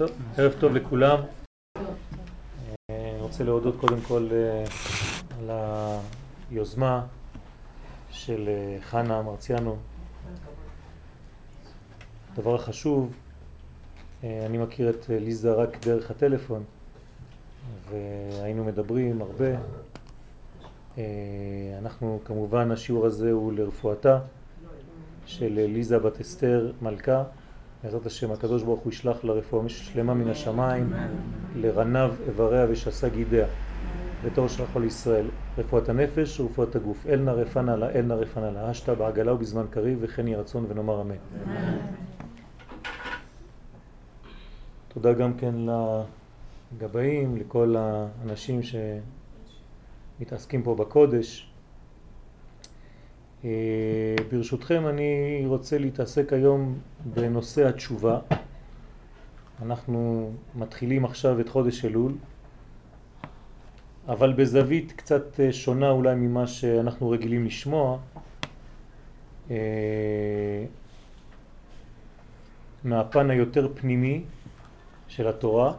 טוב, ערב טוב לכולם. אני רוצה להודות קודם כל אה, על היוזמה של אה, חנה מרציאנו. הדבר החשוב, אה, אני מכיר את ליזה רק דרך הטלפון והיינו מדברים הרבה. אנחנו כמובן השיעור הזה הוא לרפואתה של ליזה בת אסתר מלכה בעזרת השם הקדוש ברוך הוא ישלח לרפואה שלמה מן השמיים לרנב איבריה ושסה גידיה. בתור שלחו לישראל רפואת הנפש ורפואת הגוף. אל נא רפנה לה אל נא רפנה לה. השתה בעגלה ובזמן קריב וכן יהי רצון ונאמר אמן. תודה גם כן לגבאים, לכל האנשים שמתעסקים פה בקודש ברשותכם אני רוצה להתעסק היום בנושא התשובה. אנחנו מתחילים עכשיו את חודש אלול, אבל בזווית קצת אה, שונה אולי ממה שאנחנו רגילים לשמוע. אה, מהפן היותר פנימי של התורה,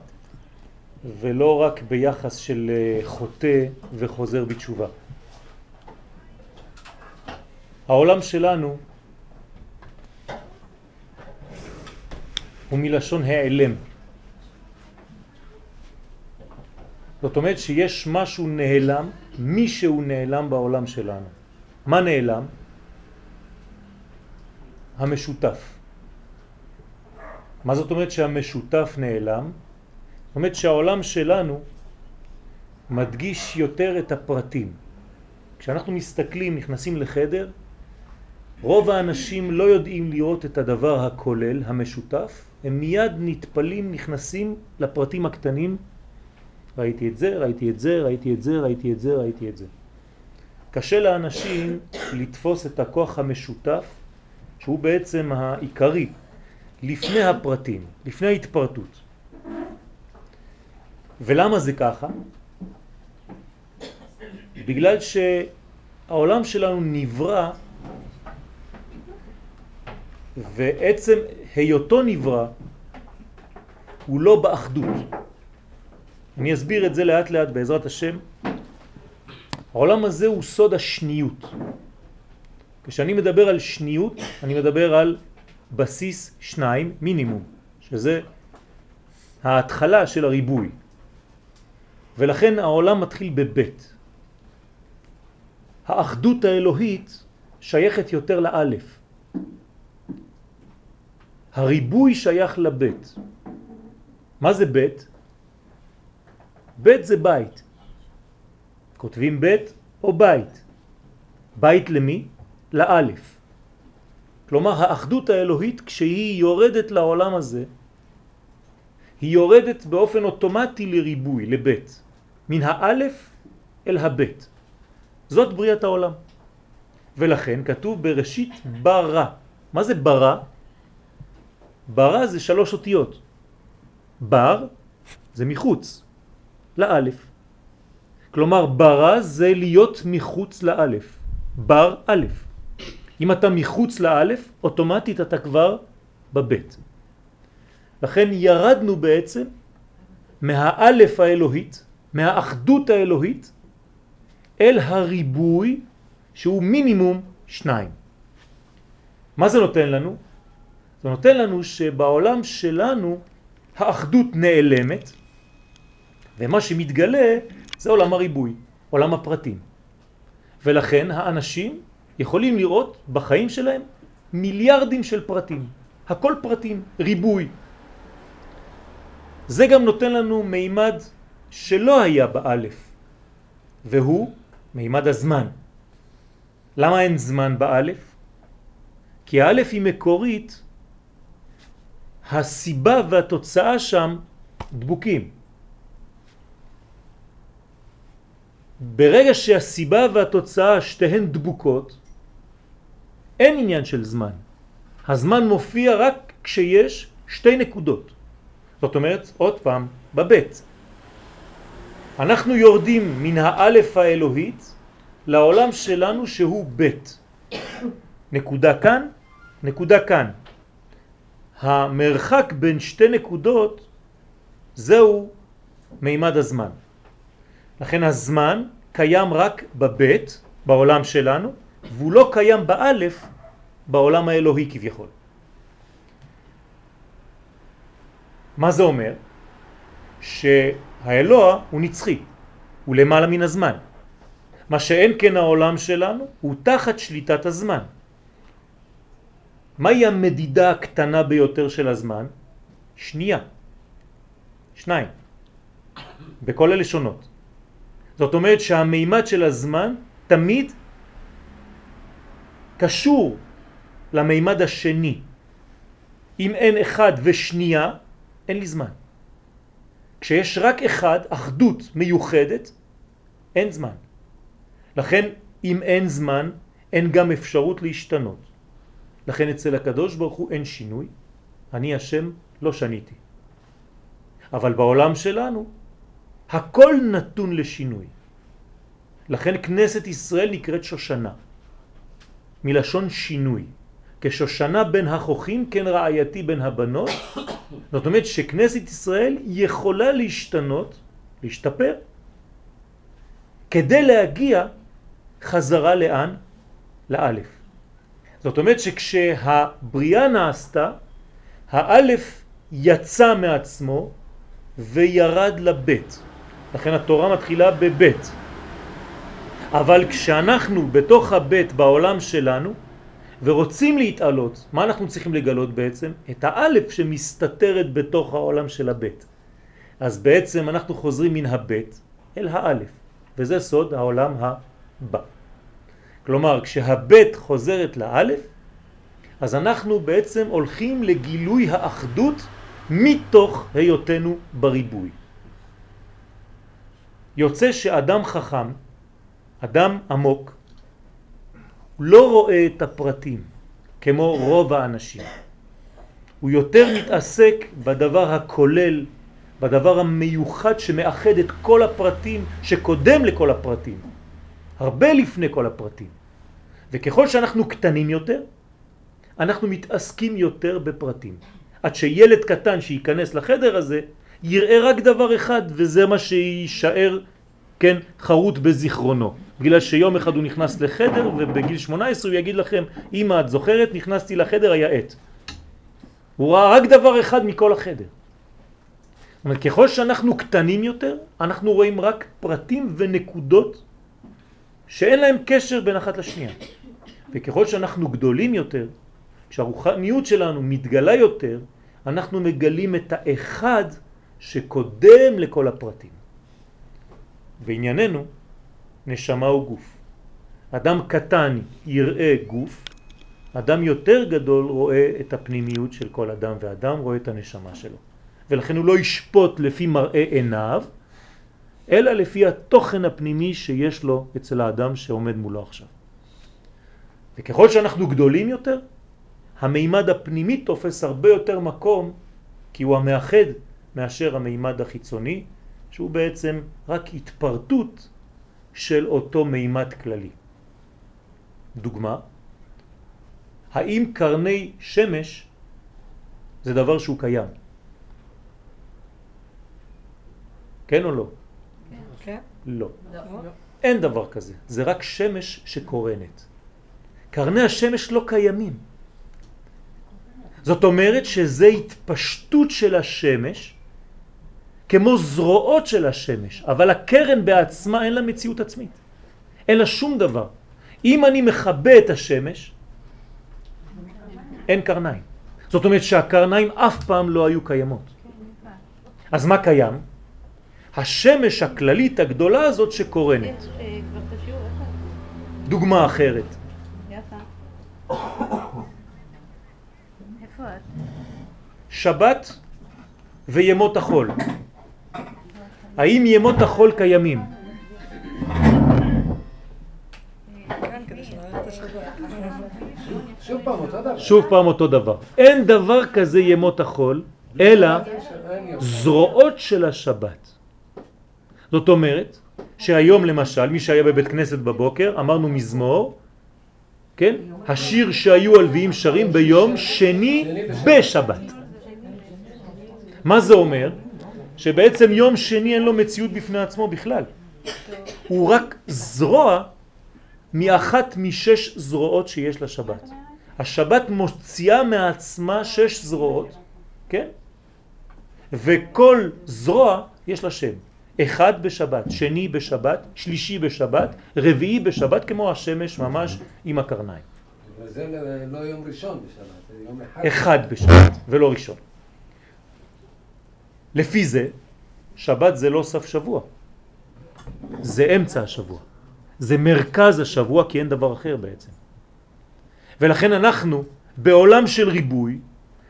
ולא רק ביחס של חוטא וחוזר בתשובה. העולם שלנו הוא מלשון העלם. זאת אומרת שיש משהו נעלם, מישהו נעלם בעולם שלנו. מה נעלם? המשותף. מה זאת אומרת שהמשותף נעלם? זאת אומרת שהעולם שלנו מדגיש יותר את הפרטים. כשאנחנו מסתכלים, נכנסים לחדר, רוב האנשים לא יודעים לראות את הדבר הכולל, המשותף, הם מיד נטפלים, נכנסים לפרטים הקטנים, ראיתי את זה, ראיתי את זה, ראיתי את זה, ראיתי את זה, ראיתי את זה. קשה לאנשים לתפוס את הכוח המשותף, שהוא בעצם העיקרי, לפני הפרטים, לפני ההתפרטות. ולמה זה ככה? בגלל שהעולם שלנו נברא ועצם היותו נברא הוא לא באחדות. אני אסביר את זה לאט לאט בעזרת השם. העולם הזה הוא סוד השניות. כשאני מדבר על שניות, אני מדבר על בסיס שניים מינימום, שזה ההתחלה של הריבוי. ולכן העולם מתחיל בבית. האחדות האלוהית שייכת יותר לאלף. הריבוי שייך לבית. מה זה בית? בית זה בית. כותבים בית או בית. בית למי? לאלף. כלומר האחדות האלוהית כשהיא יורדת לעולם הזה, היא יורדת באופן אוטומטי לריבוי, לבית. מן האלף אל הבית. זאת בריאת העולם. ולכן כתוב בראשית ברא. מה זה ברא? ברא זה שלוש אותיות. בר זה מחוץ, לאלף. כלומר ברא זה להיות מחוץ לאלף. בר א'. אם אתה מחוץ לאלף, אוטומטית אתה כבר בבית. לכן ירדנו בעצם מהאלף האלוהית, מהאחדות האלוהית, אל הריבוי שהוא מינימום שניים. מה זה נותן לנו? זה נותן לנו שבעולם שלנו האחדות נעלמת, ומה שמתגלה זה עולם הריבוי, עולם הפרטים. ולכן האנשים יכולים לראות בחיים שלהם מיליארדים של פרטים. הכל פרטים, ריבוי. זה גם נותן לנו מימד שלא היה באלף, והוא מימד הזמן. למה אין זמן באלף? כי האלף היא מקורית הסיבה והתוצאה שם דבוקים. ברגע שהסיבה והתוצאה שתיהן דבוקות, אין עניין של זמן. הזמן מופיע רק כשיש שתי נקודות. זאת אומרת, עוד פעם, בבית. אנחנו יורדים מן האלף האלוהית לעולם שלנו שהוא בית. נקודה כאן, נקודה כאן. המרחק בין שתי נקודות זהו מימד הזמן. לכן הזמן קיים רק בבית, בעולם שלנו, והוא לא קיים באלף, בעולם האלוהי כביכול. מה זה אומר? שהאלוה הוא נצחי, הוא למעלה מן הזמן. מה שאין כן העולם שלנו הוא תחת שליטת הזמן. מהי המדידה הקטנה ביותר של הזמן? שנייה. שניים. בכל הלשונות. זאת אומרת שהמימד של הזמן תמיד קשור למימד השני. אם אין אחד ושנייה, אין לי זמן. כשיש רק אחד, אחדות מיוחדת, אין זמן. לכן אם אין זמן, אין גם אפשרות להשתנות. לכן אצל הקדוש ברוך הוא אין שינוי, אני השם לא שניתי. אבל בעולם שלנו הכל נתון לשינוי. לכן כנסת ישראל נקראת שושנה, מלשון שינוי. כשושנה בין החוכים כן רעייתי בין הבנות, זאת אומרת שכנסת ישראל יכולה להשתנות, להשתפר, כדי להגיע חזרה לאן? לאלף. זאת אומרת שכשהבריאה נעשתה, האלף יצא מעצמו וירד לבית. לכן התורה מתחילה בבית. אבל כשאנחנו בתוך הבית בעולם שלנו ורוצים להתעלות, מה אנחנו צריכים לגלות בעצם? את האלף שמסתתרת בתוך העולם של הבית. אז בעצם אנחנו חוזרים מן הבית אל האלף, וזה סוד העולם הבא. כלומר, כשהבית חוזרת לאלף, אז אנחנו בעצם הולכים לגילוי האחדות מתוך היותנו בריבוי. יוצא שאדם חכם, אדם עמוק, לא רואה את הפרטים כמו רוב האנשים. הוא יותר מתעסק בדבר הכולל, בדבר המיוחד שמאחד את כל הפרטים שקודם לכל הפרטים, הרבה לפני כל הפרטים. וככל שאנחנו קטנים יותר, אנחנו מתעסקים יותר בפרטים. עד שילד קטן שייכנס לחדר הזה יראה רק דבר אחד וזה מה שיישאר כן, חרוט בזיכרונו. בגלל שיום אחד הוא נכנס לחדר ובגיל 18 הוא יגיד לכם, אמא את זוכרת נכנסתי לחדר היה עת. הוא ראה רק דבר אחד מכל החדר. זאת אומרת, ככל שאנחנו קטנים יותר, אנחנו רואים רק פרטים ונקודות שאין להם קשר בין אחת לשנייה. וככל שאנחנו גדולים יותר, כשהרוחניות שלנו מתגלה יותר, אנחנו מגלים את האחד שקודם לכל הפרטים. וענייננו, נשמה וגוף. אדם קטן יראה גוף, אדם יותר גדול רואה את הפנימיות של כל אדם, ואדם רואה את הנשמה שלו. ולכן הוא לא ישפוט לפי מראה עיניו, אלא לפי התוכן הפנימי שיש לו אצל האדם שעומד מולו עכשיו. וככל שאנחנו גדולים יותר, המימד הפנימי תופס הרבה יותר מקום, כי הוא המאחד מאשר המימד החיצוני, שהוא בעצם רק התפרטות של אותו מימד כללי. דוגמה, האם קרני שמש זה דבר שהוא קיים? כן או לא? כן. לא. אין דבר כזה, זה רק שמש שקורנת. קרני השמש לא קיימים. זאת אומרת שזה התפשטות של השמש כמו זרועות של השמש, אבל הקרן בעצמה אין לה מציאות עצמית. אין לה שום דבר. אם אני מכבה את השמש, אין קרניים. זאת אומרת שהקרניים אף פעם לא היו קיימות. אז מה קיים? השמש הכללית הגדולה הזאת שקורנת. דוגמה אחרת. שבת וימות החול. האם ימות החול קיימים? שוב פעם אותו דבר. אין דבר כזה ימות החול, אלא זרועות של השבת. זאת אומרת שהיום למשל, מי שהיה בבית כנסת בבוקר, אמרנו מזמור, כן? השיר שהיו הלוויים שרים ביום שני בשבת. מה זה אומר? שבעצם יום שני אין לו מציאות בפני עצמו בכלל. הוא רק זרוע מאחת משש זרועות שיש לשבת. השבת מוציאה מעצמה שש זרועות, כן? וכל זרוע יש לה שם. אחד בשבת, שני בשבת, שלישי בשבת, רביעי בשבת, כמו השמש ממש עם הקרניים. אבל זה לא, לא יום ראשון בשבת, זה יום אחד. אחד בשבת ולא ראשון. לפי זה, שבת זה לא סף שבוע, זה אמצע השבוע, זה מרכז השבוע כי אין דבר אחר בעצם. ולכן אנחנו בעולם של ריבוי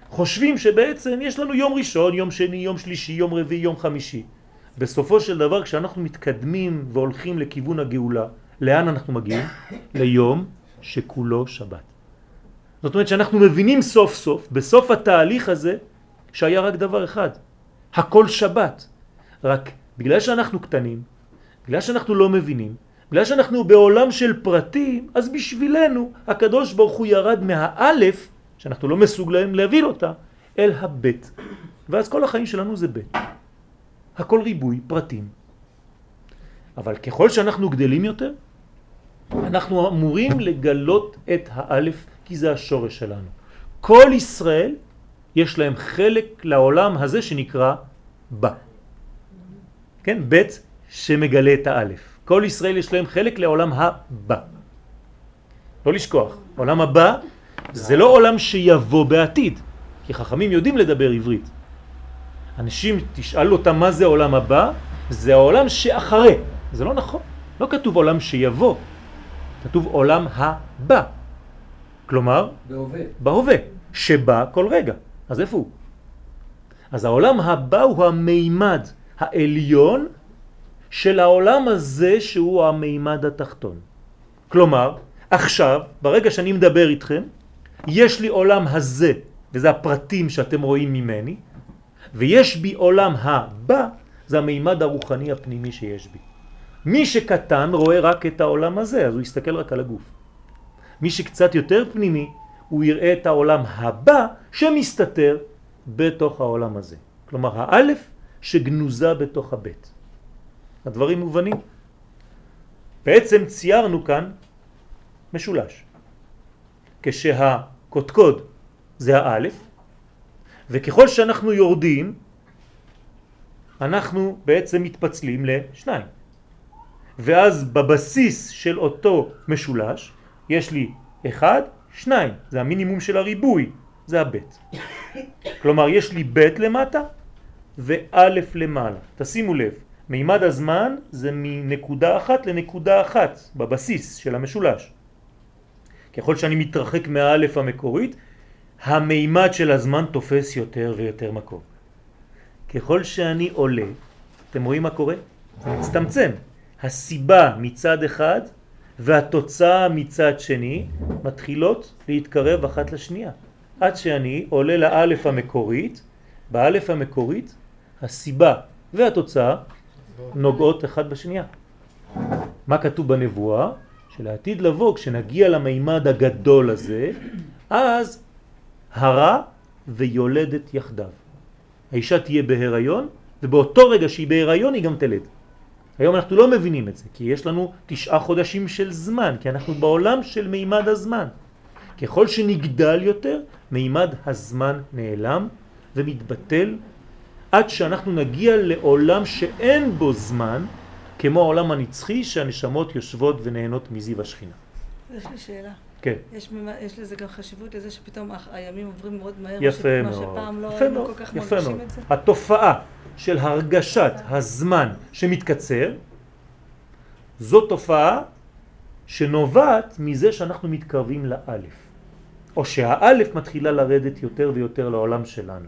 חושבים שבעצם יש לנו יום ראשון, יום שני, יום שלישי, יום רביעי, יום חמישי. בסופו של דבר כשאנחנו מתקדמים והולכים לכיוון הגאולה, לאן אנחנו מגיעים? ליום שכולו שבת. זאת אומרת שאנחנו מבינים סוף סוף, בסוף התהליך הזה, שהיה רק דבר אחד, הכל שבת. רק בגלל שאנחנו קטנים, בגלל שאנחנו לא מבינים, בגלל שאנחנו בעולם של פרטים, אז בשבילנו הקדוש ברוך הוא ירד מהאלף, שאנחנו לא מסוגלים להבין אותה, אל הבית. ואז כל החיים שלנו זה בית. הכל ריבוי, פרטים. אבל ככל שאנחנו גדלים יותר, אנחנו אמורים לגלות את האלף, כי זה השורש שלנו. כל ישראל יש להם חלק לעולם הזה שנקרא בא. כן, בית שמגלה את האלף. כל ישראל יש להם חלק לעולם הבא. לא לשכוח, עולם הבא זה לא עולם שיבוא בעתיד, כי חכמים יודעים לדבר עברית. אנשים, תשאל אותם מה זה עולם הבא, זה העולם שאחרי. זה לא נכון, לא כתוב עולם שיבוא, כתוב עולם הבא. כלומר, בהווה. בהווה, שבא כל רגע. אז איפה הוא? אז העולם הבא הוא המימד העליון של העולם הזה שהוא המימד התחתון. כלומר, עכשיו, ברגע שאני מדבר איתכם, יש לי עולם הזה, וזה הפרטים שאתם רואים ממני, ויש בי עולם הבא, זה המימד הרוחני הפנימי שיש בי. מי שקטן רואה רק את העולם הזה, אז הוא יסתכל רק על הגוף. מי שקצת יותר פנימי, הוא יראה את העולם הבא שמסתתר בתוך העולם הזה. כלומר, האלף שגנוזה בתוך הבית. הדברים מובנים. בעצם ציירנו כאן משולש. כשהקודקוד זה האלף, וככל שאנחנו יורדים, אנחנו בעצם מתפצלים לשניים. ואז בבסיס של אותו משולש יש לי אחד, שניים, זה המינימום של הריבוי, זה הבית. כלומר יש לי בית למטה ואלף למעלה. תשימו לב, מימד הזמן זה מנקודה אחת לנקודה אחת בבסיס של המשולש. ככל שאני מתרחק מהאלף המקורית, המימד של הזמן תופס יותר ויותר מקום. ככל שאני עולה, אתם רואים מה קורה? זה מצטמצם. הסיבה מצד אחד והתוצאה מצד שני מתחילות להתקרב אחת לשנייה. עד שאני עולה לאלף המקורית, באלף המקורית הסיבה והתוצאה נוגעות אחד בשנייה. מה כתוב בנבואה? שלעתיד לבוא, כשנגיע למימד הגדול הזה, אז הרע ויולדת יחדיו. האישה תהיה בהיריון, ובאותו רגע שהיא בהיריון היא גם תלד. היום אנחנו לא מבינים את זה, כי יש לנו תשעה חודשים של זמן, כי אנחנו בעולם של מימד הזמן. ככל שנגדל יותר, מימד הזמן נעלם ומתבטל עד שאנחנו נגיע לעולם שאין בו זמן, כמו העולם הנצחי שהנשמות יושבות ונהנות מזיו השכינה. יש לי שאלה. כן. יש, יש לזה גם חשיבות לזה שפתאום הימים עוברים מאוד מהר, יפה מאוד. שפעם לא היינו כל כך מרגישים מאוד. את זה? התופעה של הרגשת הזמן שמתקצר, זו תופעה שנובעת מזה שאנחנו מתקרבים לאלף. או שהאלף מתחילה לרדת יותר ויותר לעולם שלנו.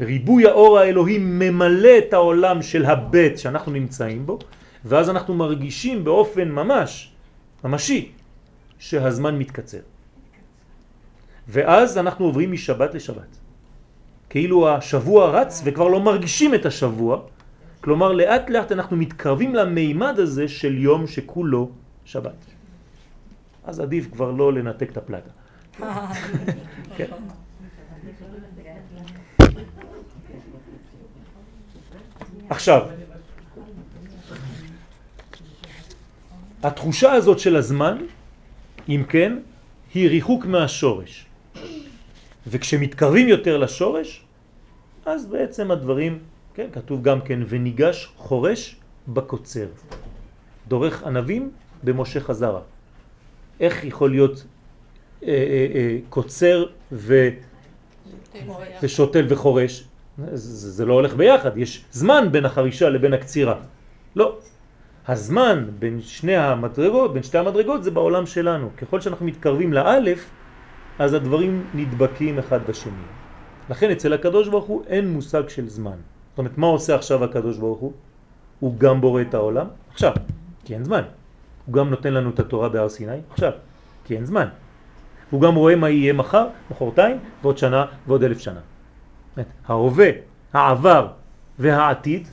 ריבוי האור האלוהי ממלא את העולם של הבית שאנחנו נמצאים בו, ואז אנחנו מרגישים באופן ממש, ממשי, שהזמן מתקצר. ואז אנחנו עוברים משבת לשבת. כאילו השבוע רץ וכבר לא מרגישים את השבוע, כלומר לאט לאט אנחנו מתקרבים למימד הזה של יום שכולו שבת. אז עדיף כבר לא לנתק את הפלטה. כן. עכשיו, התחושה הזאת של הזמן, אם כן, היא ריחוק מהשורש. וכשמתקרבים יותר לשורש, אז בעצם הדברים, כן, כתוב גם כן, וניגש חורש בקוצר. דורך ענבים במשה חזרה. איך יכול להיות אה, אה, אה, קוצר ו, ושותל וחורש? זה, זה לא הולך ביחד, יש זמן בין החרישה לבין הקצירה. לא. הזמן בין שני המדרגות, בין שתי המדרגות זה בעולם שלנו. ככל שאנחנו מתקרבים לאלף, אז הדברים נדבקים אחד בשני. לכן אצל הקדוש ברוך הוא אין מושג של זמן. זאת אומרת, מה עושה עכשיו הקדוש ברוך הוא? הוא גם בורא את העולם, עכשיו, כי אין זמן. הוא גם נותן לנו את התורה בהר סיני, עכשיו, כי אין זמן. הוא גם רואה מה יהיה מחר, מחרתיים, ועוד שנה ועוד אלף שנה. ההווה, העבר והעתיד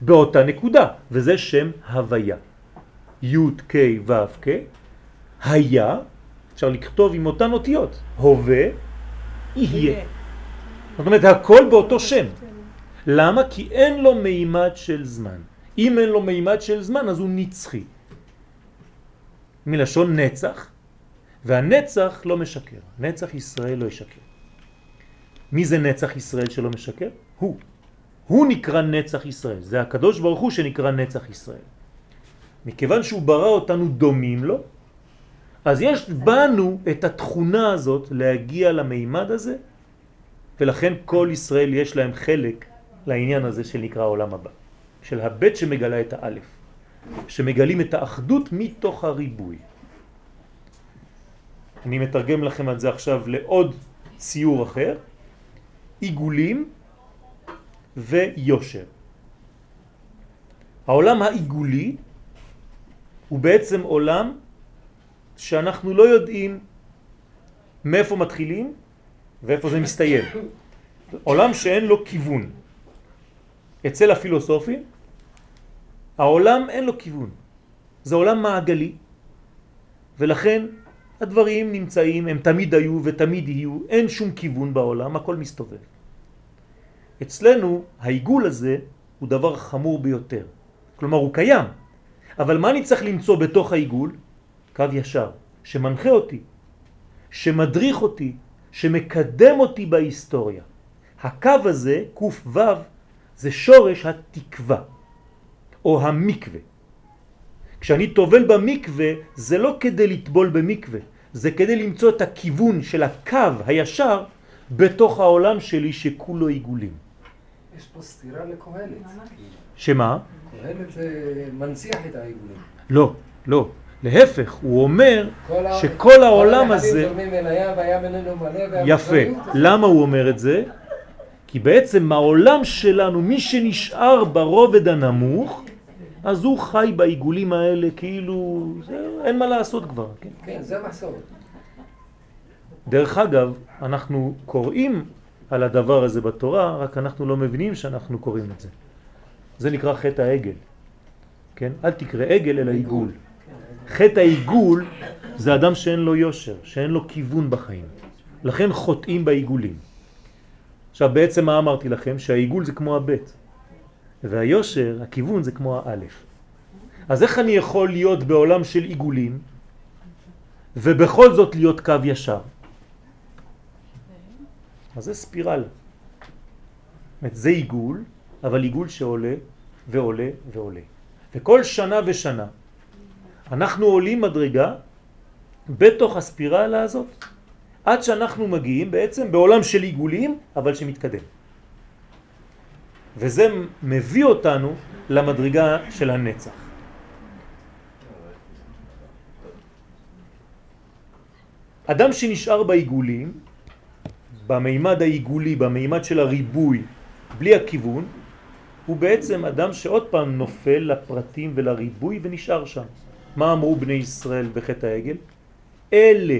באותה נקודה, וזה שם הוויה. י' ק' ו' ק', היה, אפשר לכתוב עם אותן אותיות, הווה, יהיה. זאת אומרת, הכל באותו שם. למה? כי אין לו מימד של זמן. אם אין לו מימד של זמן, אז הוא נצחי. מלשון נצח, והנצח לא משקר. נצח ישראל לא ישקר. מי זה נצח ישראל שלא משקר? הוא. הוא נקרא נצח ישראל. זה הקדוש ברוך הוא שנקרא נצח ישראל. מכיוון שהוא ברא אותנו דומים לו, אז יש בנו את התכונה הזאת להגיע למימד הזה, ולכן כל ישראל יש להם חלק לעניין הזה שנקרא עולם הבא. של הבית שמגלה את האלף, שמגלים את האחדות מתוך הריבוי. אני מתרגם לכם את זה עכשיו לעוד ציור אחר, עיגולים ויושר. העולם העיגולי הוא בעצם עולם שאנחנו לא יודעים מאיפה מתחילים ואיפה זה מסתיים. עולם שאין לו כיוון. אצל הפילוסופים העולם אין לו כיוון. זה עולם מעגלי, ולכן הדברים נמצאים, הם תמיד היו ותמיד יהיו, אין שום כיוון בעולם, הכל מסתובב. אצלנו העיגול הזה הוא דבר חמור ביותר. כלומר הוא קיים, אבל מה אני צריך למצוא בתוך העיגול? קו ישר, שמנחה אותי, שמדריך אותי, שמקדם אותי בהיסטוריה. הקו הזה, קוף וו, זה שורש התקווה, או המקווה. כשאני טובל במקווה, זה לא כדי לטבול במקווה, זה כדי למצוא את הכיוון של הקו הישר בתוך העולם שלי שכולו עיגולים. יש פה סתירה לקהלת. שמה? קהלת מנציח את העיגולים. לא, לא. להפך, הוא אומר שכל העולם הזה... יפה. למה הוא אומר את זה? כי בעצם העולם שלנו, מי שנשאר ברובד הנמוך, אז הוא חי בעיגולים האלה כאילו, זה, אין מה לעשות כבר. כן, כן זה המסורת. דרך אגב, אנחנו קוראים על הדבר הזה בתורה, רק אנחנו לא מבינים שאנחנו קוראים את זה. זה נקרא חטא העגל. כן? אל תקרא עגל אלא עיגול. חטא העיגול זה אדם שאין לו יושר, שאין לו כיוון בחיים. לכן חוטאים בעיגולים. עכשיו בעצם מה אמרתי לכם? שהעיגול זה כמו הבית. והיושר, הכיוון זה כמו האלף. אז איך אני יכול להיות בעולם של עיגולים ובכל זאת להיות קו ישר? אז זה ספירל. זה עיגול, אבל עיגול שעולה ועולה ועולה. וכל שנה ושנה אנחנו עולים מדרגה בתוך הספירלה הזאת עד שאנחנו מגיעים בעצם בעולם של עיגולים אבל שמתקדם. וזה מביא אותנו למדרגה של הנצח. אדם שנשאר בעיגולים, במימד העיגולי, במימד של הריבוי, בלי הכיוון, הוא בעצם אדם שעוד פעם נופל לפרטים ולריבוי ונשאר שם. מה אמרו בני ישראל בחטא העגל? אלה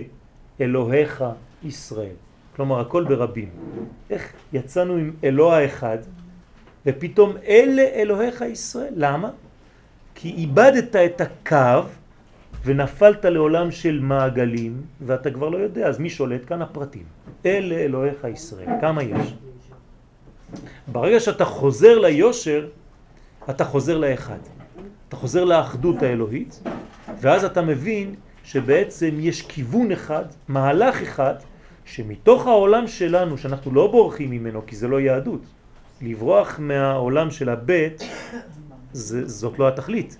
אלוהיך ישראל. כלומר הכל ברבים. איך יצאנו עם אלוה אחד ופתאום אלה אלוהיך ישראל. למה? כי איבדת את הקו ונפלת לעולם של מעגלים ואתה כבר לא יודע, אז מי שולט כאן? הפרטים. אלה אלוהיך ישראל. כמה יש? ברגע שאתה חוזר ליושר, אתה חוזר לאחד. אתה חוזר לאחדות האלוהית, ואז אתה מבין שבעצם יש כיוון אחד, מהלך אחד, שמתוך העולם שלנו, שאנחנו לא בורחים ממנו, כי זה לא יהדות, לברוח מהעולם של הבית, זה, זאת לא התכלית.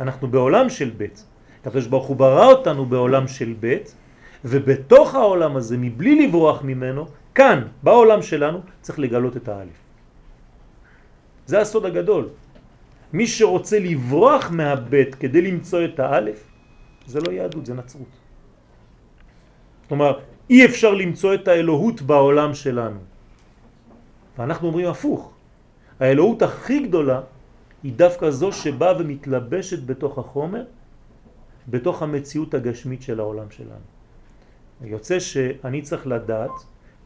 אנחנו בעולם של בית. הקדוש ברוך הוא ברא אותנו בעולם של בית, ובתוך העולם הזה, מבלי לברוח ממנו, כאן, בעולם שלנו, צריך לגלות את האלף. זה הסוד הגדול. מי שרוצה לברוח מהבית כדי למצוא את האלף, זה לא יהדות, זה נצרות. כלומר, אי אפשר למצוא את האלוהות בעולם שלנו. ואנחנו אומרים הפוך. האלוהות הכי גדולה היא דווקא זו שבאה ומתלבשת בתוך החומר, בתוך המציאות הגשמית של העולם שלנו. יוצא שאני צריך לדעת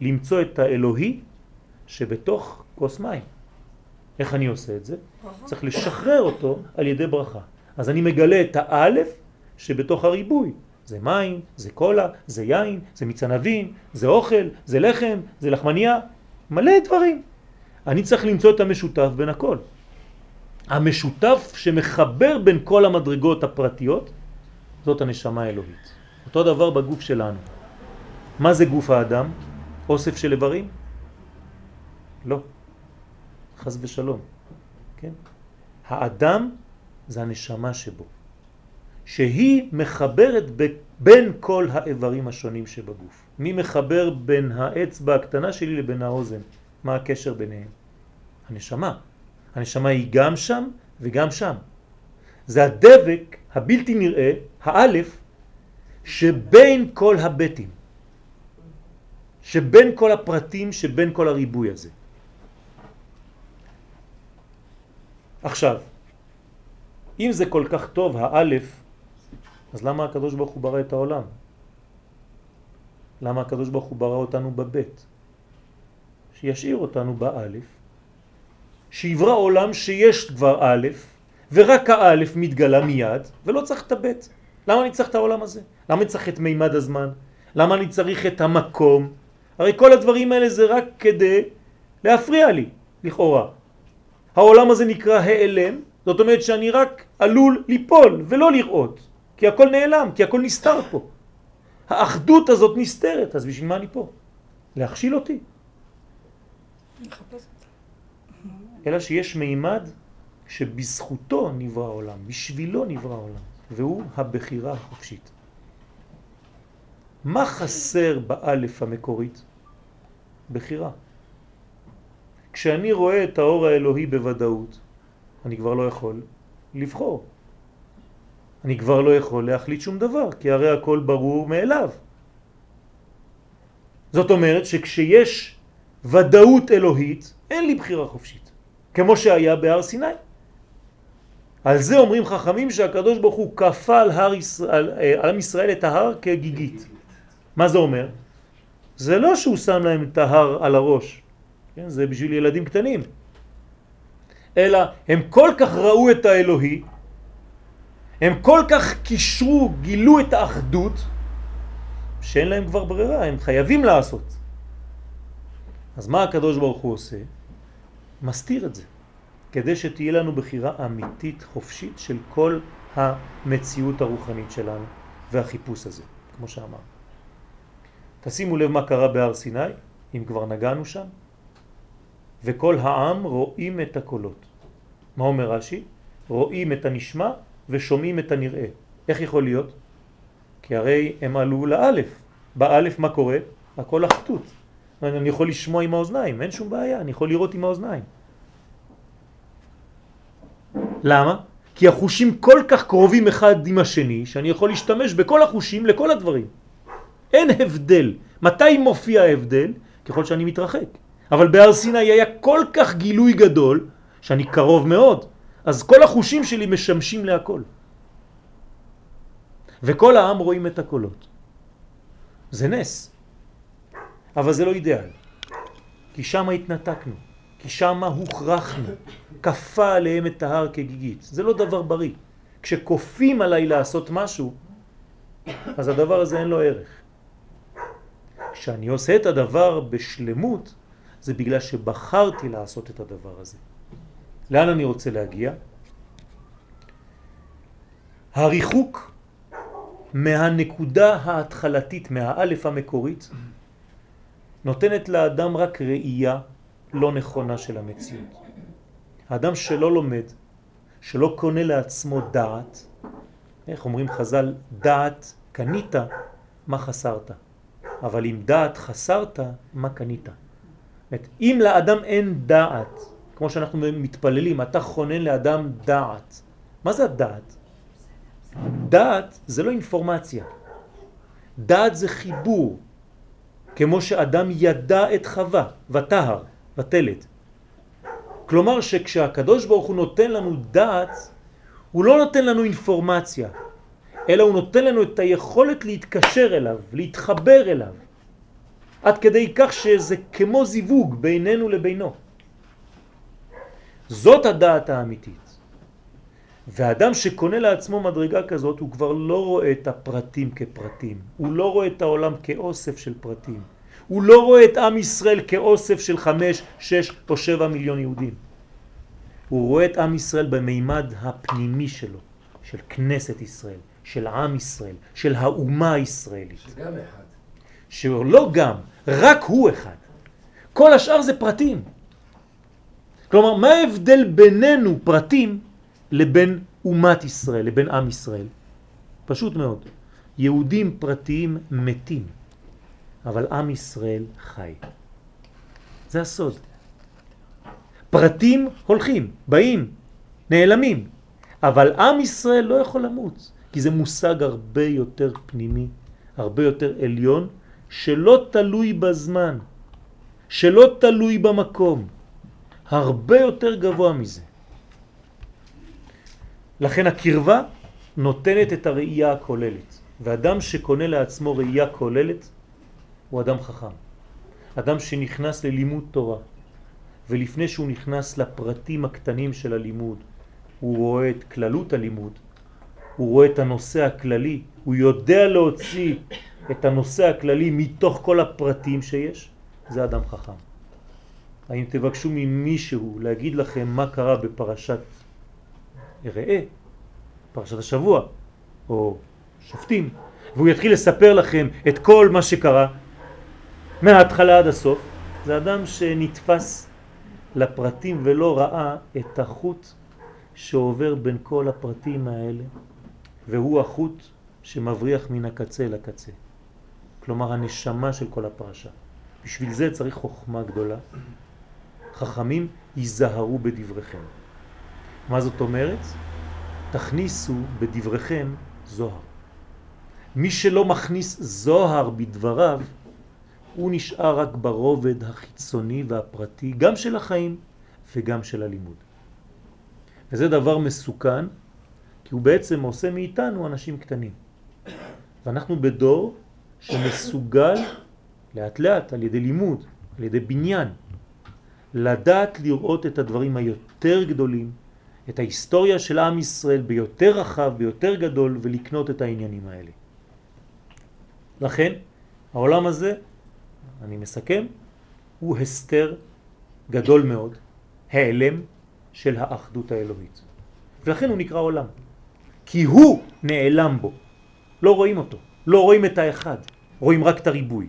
למצוא את האלוהי שבתוך כוס מים. איך אני עושה את זה? צריך לשחרר אותו על ידי ברכה. אז אני מגלה את האלף שבתוך הריבוי. זה מים, זה קולה, זה יין, זה מצנבים, זה אוכל, זה לחם, זה לחמניה, מלא דברים. אני צריך למצוא את המשותף בין הכל. המשותף שמחבר בין כל המדרגות הפרטיות, זאת הנשמה האלוהית. אותו דבר בגוף שלנו. מה זה גוף האדם? אוסף של איברים? לא. חז ושלום. כן? האדם זה הנשמה שבו, שהיא מחברת בין כל האיברים השונים שבגוף. מי מחבר בין האצבע הקטנה שלי לבין האוזן? מה הקשר ביניהם? הנשמה. הנשמה היא גם שם וגם שם. זה הדבק הבלתי נראה, האלף, שבין כל הבטים, שבין כל הפרטים, שבין כל הריבוי הזה. עכשיו, אם זה כל כך טוב, האלף, אז למה הקדוש ברוך הוא ברא את העולם? למה הקדוש ברוך הוא ברא אותנו בבית? שישאיר אותנו באלף, שיברא עולם שיש כבר א', ורק האלף מתגלה מיד, ולא צריך את הבית. למה אני צריך את העולם הזה? למה אני צריך את מימד הזמן? למה אני צריך את המקום? הרי כל הדברים האלה זה רק כדי להפריע לי, לכאורה. העולם הזה נקרא העלם, זאת אומרת שאני רק עלול ליפול ולא לראות, כי הכל נעלם, כי הכל נסתר פה. האחדות הזאת נסתרת, אז בשביל מה אני פה? להכשיל אותי. אלא שיש מימד שבזכותו נברא העולם, בשבילו נברא העולם, והוא הבחירה החופשית. מה חסר באלף המקורית? בחירה. כשאני רואה את האור האלוהי בוודאות, אני כבר לא יכול לבחור. אני כבר לא יכול להחליט שום דבר, כי הרי הכל ברור מאליו. זאת אומרת שכשיש ודאות אלוהית, אין לי בחירה חופשית, כמו שהיה בהר סיני. על זה אומרים חכמים שהקדוש ברוך הוא כפה על, הר ישראל, על עם ישראל את ההר כגיגית. מה זה אומר? זה לא שהוא שם להם את ההר על הראש, כן? זה בשביל ילדים קטנים. אלא הם כל כך ראו את האלוהי, הם כל כך קישרו, גילו את האחדות, שאין להם כבר ברירה, הם חייבים לעשות. אז מה הקדוש ברוך הוא עושה? מסתיר את זה, כדי שתהיה לנו בחירה אמיתית, חופשית, של כל המציאות הרוחנית שלנו והחיפוש הזה, כמו שאמר. תשימו לב מה קרה בהר סיני, אם כבר נגענו שם. וכל העם רואים את הקולות. מה אומר רש"י? רואים את הנשמע ושומעים את הנראה. איך יכול להיות? כי הרי הם עלו לאלף. באלף מה קורה? הכל אחתות. אני יכול לשמוע עם האוזניים, אין שום בעיה, אני יכול לראות עם האוזניים. למה? כי החושים כל כך קרובים אחד עם השני, שאני יכול להשתמש בכל החושים לכל הדברים. אין הבדל. מתי מופיע ההבדל? ככל שאני מתרחק. אבל בהר סיני היה כל כך גילוי גדול, שאני קרוב מאוד, אז כל החושים שלי משמשים להכל. וכל העם רואים את הקולות. זה נס, אבל זה לא אידאל, כי שם התנתקנו, כי שם הוכרחנו, כפה עליהם את ההר כגיגית. זה לא דבר בריא. כשכופים עליי לעשות משהו, אז הדבר הזה אין לו ערך. כשאני עושה את הדבר בשלמות, זה בגלל שבחרתי לעשות את הדבר הזה. לאן אני רוצה להגיע? הריחוק מהנקודה ההתחלתית, מהאלף המקורית, נותנת לאדם רק ראייה לא נכונה של המציאות. האדם שלא לומד, שלא קונה לעצמו דעת, איך אומרים חז"ל, דעת קנית, מה חסרת? אבל אם דעת חסרת, מה קנית? אם לאדם אין דעת, כמו שאנחנו מתפללים, אתה חונן לאדם דעת. מה זה הדעת? דעת זה לא אינפורמציה. דעת זה חיבור, כמו שאדם ידע את חווה, ותהר, ותלת. כלומר שכשהקדוש ברוך הוא נותן לנו דעת, הוא לא נותן לנו אינפורמציה, אלא הוא נותן לנו את היכולת להתקשר אליו, להתחבר אליו, עד כדי כך שזה כמו זיווג בינינו לבינו. זאת הדעת האמיתית. ואדם שקונה לעצמו מדרגה כזאת הוא כבר לא רואה את הפרטים כפרטים, הוא לא רואה את העולם כאוסף של פרטים, הוא לא רואה את עם ישראל כאוסף של חמש, שש או שבע מיליון יהודים. הוא רואה את עם ישראל במימד הפנימי שלו, של כנסת ישראל, של עם ישראל, של האומה הישראלית. שגם אחד. שלא גם, רק הוא אחד. כל השאר זה פרטים. כלומר, מה ההבדל בינינו פרטים לבין אומת ישראל, לבין עם ישראל? פשוט מאוד. יהודים פרטיים מתים, אבל עם ישראל חי. זה הסוד. פרטים הולכים, באים, נעלמים, אבל עם ישראל לא יכול למות, כי זה מושג הרבה יותר פנימי, הרבה יותר עליון, שלא תלוי בזמן, שלא תלוי במקום, הרבה יותר גבוה מזה. לכן הקרבה נותנת את הראייה הכוללת, ואדם שקונה לעצמו ראייה כוללת הוא אדם חכם. אדם שנכנס ללימוד תורה, ולפני שהוא נכנס לפרטים הקטנים של הלימוד, הוא רואה את כללות הלימוד, הוא רואה את הנושא הכללי, הוא יודע להוציא את הנושא הכללי מתוך כל הפרטים שיש, זה אדם חכם. האם תבקשו ממישהו להגיד לכם מה קרה בפרשת ראה, פרשת השבוע, או שופטים, והוא יתחיל לספר לכם את כל מה שקרה מההתחלה עד הסוף, זה אדם שנתפס לפרטים ולא ראה את החוט שעובר בין כל הפרטים האלה, והוא החוט שמבריח מן הקצה לקצה. כלומר הנשמה של כל הפרשה. בשביל זה צריך חוכמה גדולה. חכמים ייזהרו בדבריכם. מה זאת אומרת? תכניסו בדבריכם זוהר. מי שלא מכניס זוהר בדבריו, הוא נשאר רק ברובד החיצוני והפרטי, גם של החיים וגם של הלימוד. וזה דבר מסוכן, כי הוא בעצם עושה מאיתנו אנשים קטנים. ואנחנו בדור שמסוגל לאט לאט על ידי לימוד, על ידי בניין, לדעת לראות את הדברים היותר גדולים, את ההיסטוריה של עם ישראל ביותר רחב, ביותר גדול, ולקנות את העניינים האלה. לכן, העולם הזה, אני מסכם, הוא הסתר גדול מאוד, העלם של האחדות האלוהית. ולכן הוא נקרא עולם. כי הוא נעלם בו. לא רואים אותו, לא רואים את האחד, רואים רק את הריבוי.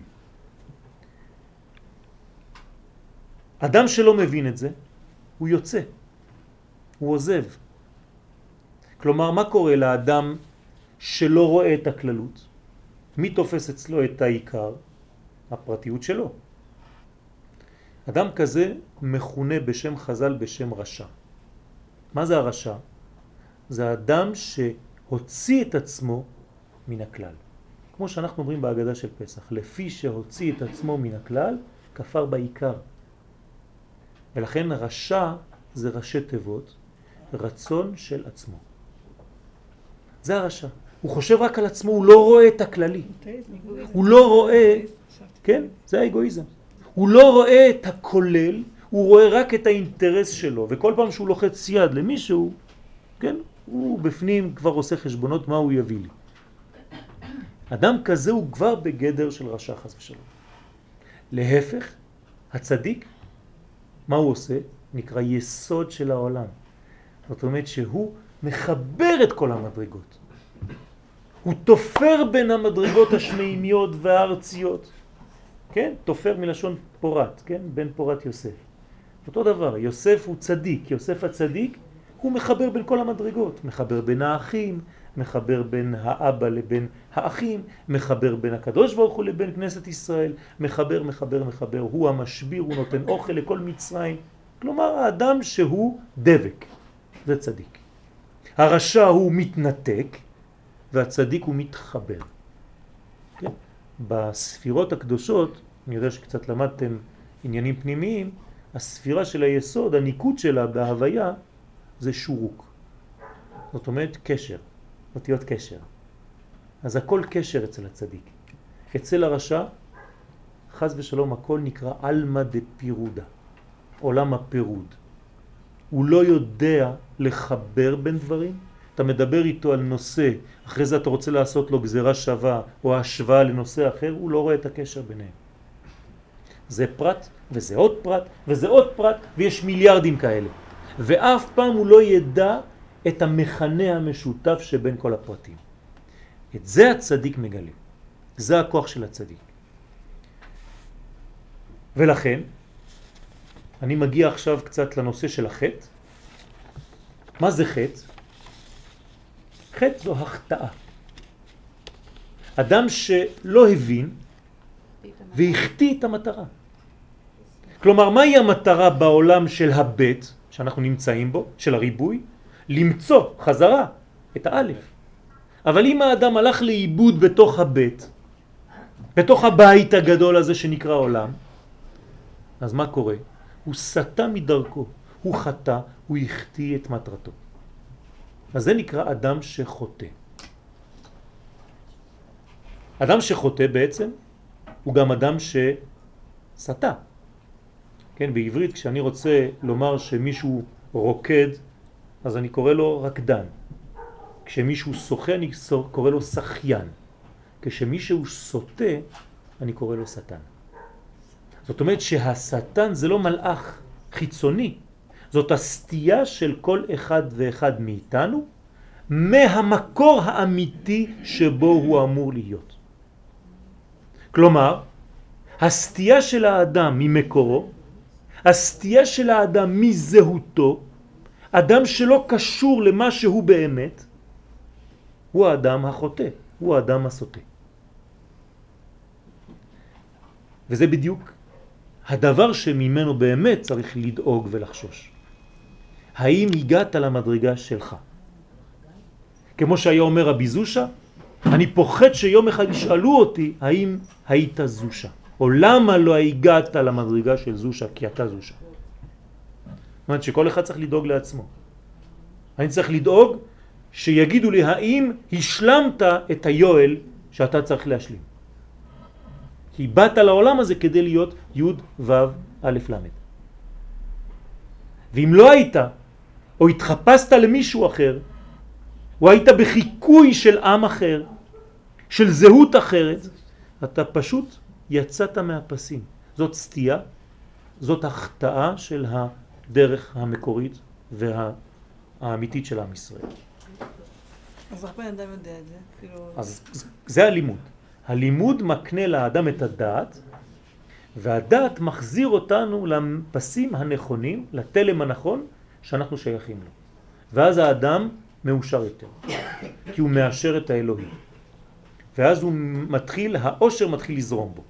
אדם שלא מבין את זה, הוא יוצא, הוא עוזב. כלומר, מה קורה לאדם שלא רואה את הכללות? מי תופס אצלו את העיקר? הפרטיות שלו. אדם כזה מכונה בשם חז"ל בשם רשע. מה זה הרשע? זה אדם שהוציא את עצמו מן הכלל. כמו שאנחנו אומרים בהגדה של פסח, לפי שהוציא את עצמו מן הכלל, כפר בעיקר. ולכן רשע זה ראשי תיבות, רצון של עצמו. זה הרשע. הוא חושב רק על עצמו, הוא לא רואה את הכללי. הוא לא רואה, כן, זה האגואיזם. הוא לא רואה את הכולל, הוא רואה רק את האינטרס שלו, וכל פעם שהוא לוחץ יד למישהו, כן, הוא בפנים כבר עושה חשבונות מה הוא יביא לי. אדם כזה הוא כבר בגדר של רשע חס ושלום. להפך, הצדיק, מה הוא עושה? נקרא יסוד של העולם. זאת אומרת שהוא מחבר את כל המדרגות. הוא תופר בין המדרגות השמימיות והארציות. כן? תופר מלשון פורט, כן? בן פורט יוסף. אותו דבר, יוסף הוא צדיק, יוסף הצדיק הוא מחבר בין כל המדרגות, מחבר בין האחים, מחבר בין האבא לבין האחים, מחבר בין הקדוש ברוך הוא לבין כנסת ישראל, מחבר, מחבר, מחבר, הוא המשביר, הוא נותן אוכל לכל מצרים, כלומר האדם שהוא דבק, זה צדיק. הרשע הוא מתנתק והצדיק הוא מתחבר. בספירות הקדושות, אני יודע שקצת למדתם עניינים פנימיים, הספירה של היסוד, הניקוד שלה בהוויה, זה שורוק. זאת אומרת קשר, אותיות קשר. אז הכל קשר אצל הצדיק. אצל הרשע, חז ושלום, הכל נקרא אלמא דפירודה, עולם הפירוד. הוא לא יודע לחבר בין דברים, אתה מדבר איתו על נושא, אחרי זה אתה רוצה לעשות לו גזרה שווה או השוואה לנושא אחר, הוא לא רואה את הקשר ביניהם. זה פרט, וזה עוד פרט, וזה עוד פרט, ויש מיליארדים כאלה. ואף פעם הוא לא ידע את המכנה המשותף שבין כל הפרטים. את זה הצדיק מגלה. זה הכוח של הצדיק. ולכן, אני מגיע עכשיו קצת לנושא של החטא. מה זה חטא? חטא זו החטאה. אדם שלא הבין והחטיא את המטרה. כלומר, מהי המטרה בעולם של הבית שאנחנו נמצאים בו, של הריבוי? למצוא חזרה את האלף. אבל אם האדם הלך לאיבוד בתוך הבית, בתוך הבית הגדול הזה שנקרא עולם, אז מה קורה? הוא סטה מדרכו, הוא חטא, הוא החטיא את מטרתו. אז זה נקרא אדם שחוטא. אדם שחוטא בעצם הוא גם אדם שסטה. כן, בעברית כשאני רוצה לומר שמישהו רוקד, אז אני קורא לו רקדן. כשמישהו שוחה אני קורא לו שחיין. כשמישהו סוטה אני קורא לו שטן. זאת אומרת שהשטן זה לא מלאך חיצוני, זאת הסתייה של כל אחד ואחד מאיתנו מהמקור האמיתי שבו הוא אמור להיות. כלומר, הסתייה של האדם ממקורו, הסתייה של האדם מזהותו, אדם שלא קשור למה שהוא באמת, הוא האדם החוטא, הוא האדם הסוטה. וזה בדיוק הדבר שממנו באמת צריך לדאוג ולחשוש. האם הגעת למדרגה שלך? כמו שהיה אומר רבי זושה, אני פוחד שיום אחד ישאלו אותי האם היית זושה, או למה לא הגעת למדרגה של זושה, כי אתה זושה. זאת אומרת שכל אחד צריך לדאוג לעצמו. אני צריך לדאוג שיגידו לי האם השלמת את היואל שאתה צריך להשלים. כי באת לעולם הזה כדי להיות י' ו' א' ל'. ואם לא היית, או התחפשת למישהו אחר, או היית בחיקוי של עם אחר, של זהות אחרת, אתה פשוט יצאת מהפסים. זאת סטייה, זאת החטאה של הדרך המקורית והאמיתית של עם ישראל. אז איך בן אדם יודע את זה? כאילו... אז זה הלימוד. הלימוד מקנה לאדם את הדעת, והדעת מחזיר אותנו לפסים הנכונים, לתלם הנכון, שאנחנו שייכים לו. ואז האדם מאושר יותר, כי הוא מאשר את האלוהים. ואז הוא מתחיל, האושר מתחיל לזרום בו.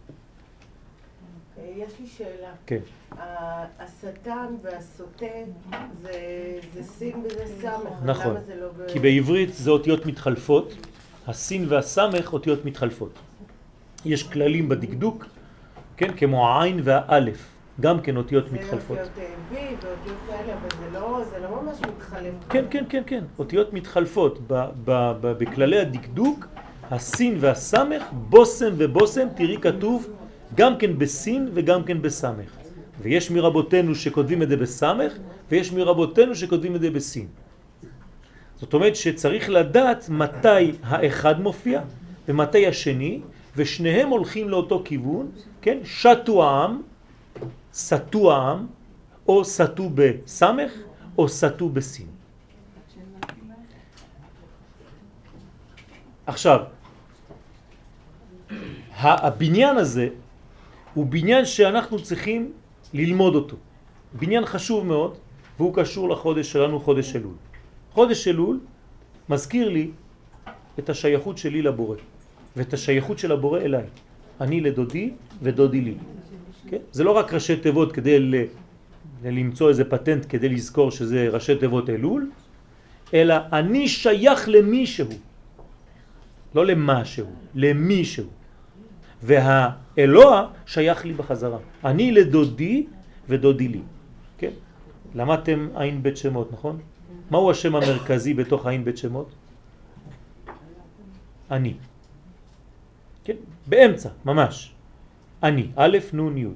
יש לי שאלה. כן. השטן והסוטה זה, זה סין וזה סמך, נכון, למה זה לא. כי בעברית זה אותיות מתחלפות, הסין והסמך אותיות מתחלפות. יש כללים בדקדוק, כן, כמו העין והאלף, גם כן אותיות מתחלפות. זה אותיות וי ואותיות כאלה, אבל זה לא, זה לא ממש מתחלף. כן, כן, כן, כן, אותיות מתחלפות. ב- ב- ב- בכללי הדקדוק, הסין והסמך, בושם ובושם, תראי כתוב גם כן בסין וגם כן בסמך. ויש מרבותינו שכותבים את זה בסמך, ויש מרבותינו שכותבים את זה בסין. זאת אומרת שצריך לדעת מתי האחד מופיע ומתי השני, ושניהם הולכים לאותו כיוון, כן? שטו העם, סטו העם, או סטו בסמך או סטו בסין. עכשיו, הבניין הזה הוא בניין שאנחנו צריכים ללמוד אותו. בניין חשוב מאוד והוא קשור לחודש שלנו, חודש אלול. חודש אלול מזכיר לי את השייכות שלי לבורא ואת השייכות של הבורא אליי. אני לדודי ודודי לי. כן? זה לא רק ראשי תיבות כדי ל... למצוא איזה פטנט כדי לזכור שזה ראשי תיבות אלול, אלא אני שייך למישהו, לא למשהו, למישהו. והאלוה שייך לי בחזרה. אני לדודי ודודי לי. כן? למדתם עין בית שמות, נכון? מהו השם המרכזי בתוך עין בית שמות? אני. כן? באמצע, ממש. אני, א' נ' י'.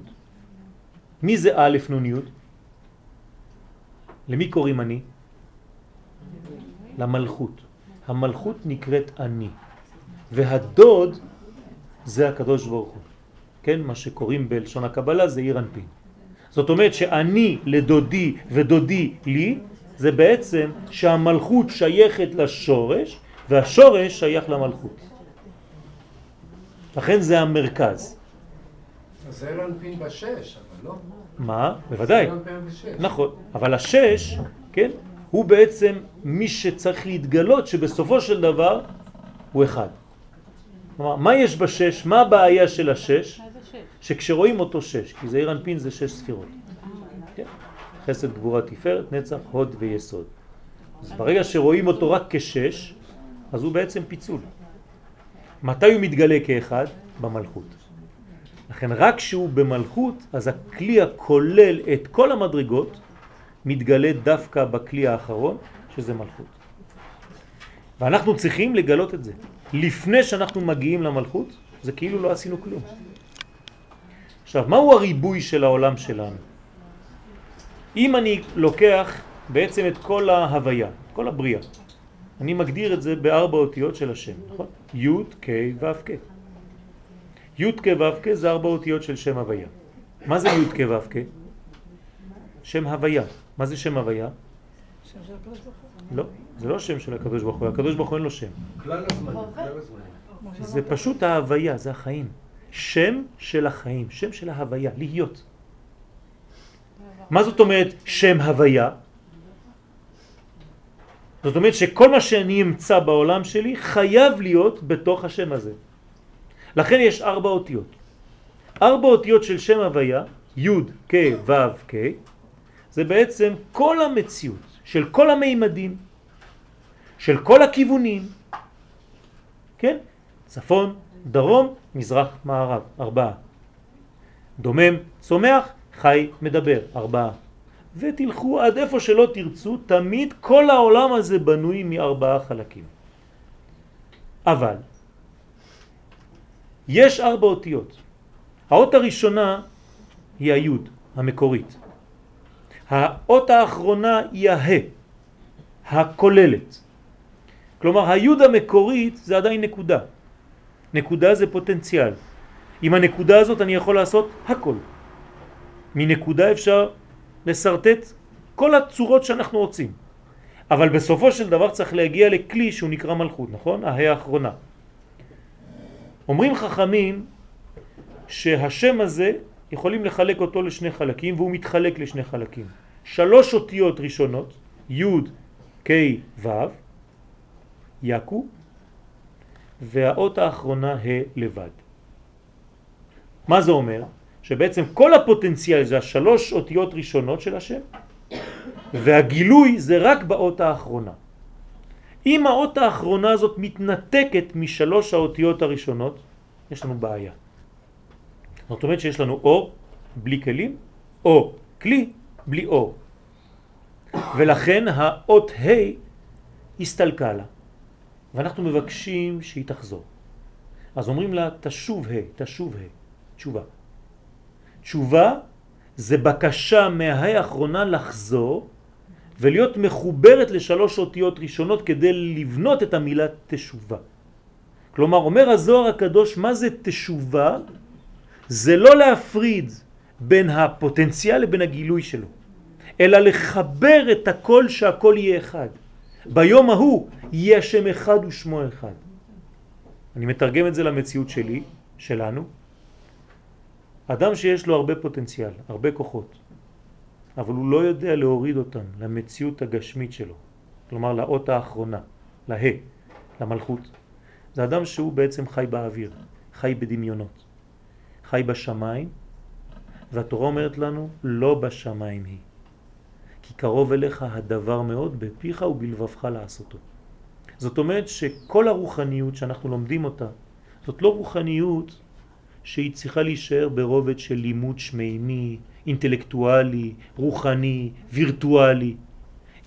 מי זה א' נ' י'? למי קוראים אני? למלכות. המלכות נקראת אני. והדוד זה הקדוש ברוך הוא. כן, מה שקוראים בלשון הקבלה זה עיר אנפין. זאת אומרת שאני לדודי ודודי לי, זה בעצם שהמלכות שייכת לשורש והשורש שייך למלכות. לכן זה המרכז. זה רנפין בשש, אבל לא. מה? בוודאי. בשש. נכון, אבל השש, כן, הוא בעצם מי שצריך להתגלות שבסופו של דבר הוא אחד. כלומר, מה יש בשש? מה הבעיה של השש? שכשרואים אותו שש, כי זעיר אנפין זה שש ספירות. כן? חסד, גבורה, תפארת, נצח, הוד ויסוד. אז ברגע שרואים אותו רק כשש, אז הוא בעצם פיצול. מתי הוא מתגלה כאחד? במלכות. לכן רק כשהוא במלכות, אז הכלי הכולל את כל המדרגות מתגלה דווקא בכלי האחרון, שזה מלכות. ואנחנו צריכים לגלות את זה. לפני שאנחנו מגיעים למלכות, זה כאילו לא עשינו כלום. עכשיו, מהו הריבוי של העולם שלנו? אם אני לוקח בעצם את כל ההוויה, כל הבריאה, אני מגדיר את זה בארבע אותיות של השם, נכון? י' כ' ו' כ'. י' כ' ו' כ' זה ארבע אותיות של שם הוויה. מה זה י' כ' ו' כ'? שם הוויה. מה זה שם הוויה? שם של הקדוש ברוך הוא. לא, זה לא שם של הקדוש ברוך הוא, הקדוש ברוך הוא אין לו שם. כלל הזמן. זה פשוט ההוויה, זה החיים. שם של החיים, שם של ההוויה, להיות. מה זאת אומרת שם הוויה? זאת אומרת שכל מה שאני אמצא בעולם שלי חייב להיות בתוך השם הזה. לכן יש ארבע אותיות. ארבע אותיות של שם הוויה, י' כ' ו' כ', זה בעצם כל המציאות של כל המימדים, של כל הכיוונים, כן? צפון, דרום, מזרח, מערב, ארבעה. דומם, צומח, חי, מדבר, ארבעה. ותלכו עד איפה שלא תרצו, תמיד כל העולם הזה בנוי מארבעה חלקים. אבל יש ארבע אותיות. האות הראשונה היא היוד המקורית. האות האחרונה היא הה, הכוללת. כלומר היוד המקורית זה עדיין נקודה. נקודה זה פוטנציאל. עם הנקודה הזאת אני יכול לעשות הכל. מנקודה אפשר לסרטט כל הצורות שאנחנו רוצים. אבל בסופו של דבר צריך להגיע לכלי שהוא נקרא מלכות, נכון? ההא האחרונה. אומרים חכמים שהשם הזה יכולים לחלק אותו לשני חלקים והוא מתחלק לשני חלקים. שלוש אותיות ראשונות, י' כ' ו', יקו, והאות האחרונה ה' לבד. מה זה אומר? שבעצם כל הפוטנציאל זה השלוש אותיות ראשונות של השם, והגילוי זה רק באות האחרונה. אם האות האחרונה הזאת מתנתקת משלוש האותיות הראשונות, יש לנו בעיה. זאת אומרת שיש לנו אור בלי כלים, או כלי בלי אור. ולכן האות ה' הסתלקה לה, ואנחנו מבקשים שהיא תחזור. אז אומרים לה תשוב ה', תשוב ה', תשובה. תשובה זה בקשה מהה' האחרונה לחזור ולהיות מחוברת לשלוש אותיות ראשונות כדי לבנות את המילה תשובה. כלומר, אומר הזוהר הקדוש, מה זה תשובה? זה לא להפריד בין הפוטנציאל לבין הגילוי שלו. אלא לחבר את הכל שהכל יהיה אחד. ביום ההוא יהיה השם אחד ושמו אחד. אני מתרגם את זה למציאות שלי, שלנו. אדם שיש לו הרבה פוטנציאל, הרבה כוחות, אבל הוא לא יודע להוריד אותם למציאות הגשמית שלו, כלומר לאות האחרונה, לה, למלכות. זה אדם שהוא בעצם חי באוויר, חי בדמיונות, חי בשמיים, והתורה אומרת לנו לא בשמיים היא, כי קרוב אליך הדבר מאוד בפיך ובלבבך לעשותו. זאת אומרת שכל הרוחניות שאנחנו לומדים אותה, זאת לא רוחניות שהיא צריכה להישאר ברובד של לימוד שמימי, אינטלקטואלי, רוחני, וירטואלי.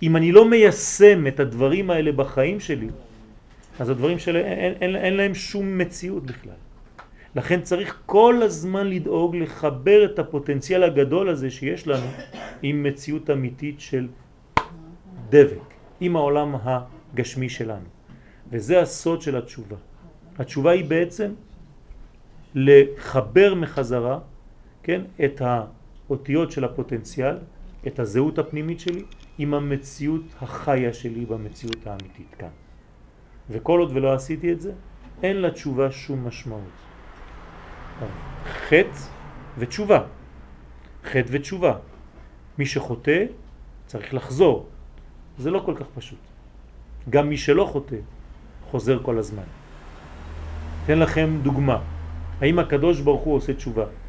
אם אני לא מיישם את הדברים האלה בחיים שלי, אז הדברים שלי אין, אין, אין להם שום מציאות בכלל. לכן צריך כל הזמן לדאוג לחבר את הפוטנציאל הגדול הזה שיש לנו עם מציאות אמיתית של דבק, עם העולם הגשמי שלנו. וזה הסוד של התשובה. התשובה היא בעצם לחבר מחזרה, כן, את האותיות של הפוטנציאל, את הזהות הפנימית שלי, עם המציאות החיה שלי במציאות האמיתית כאן. וכל עוד ולא עשיתי את זה, אין לתשובה שום משמעות. חטא ותשובה. חטא ותשובה. מי שחוטא צריך לחזור. זה לא כל כך פשוט. גם מי שלא חוטא חוזר כל הזמן. אתן לכם דוגמה. האם הקדוש ברוך הוא עושה תשובה?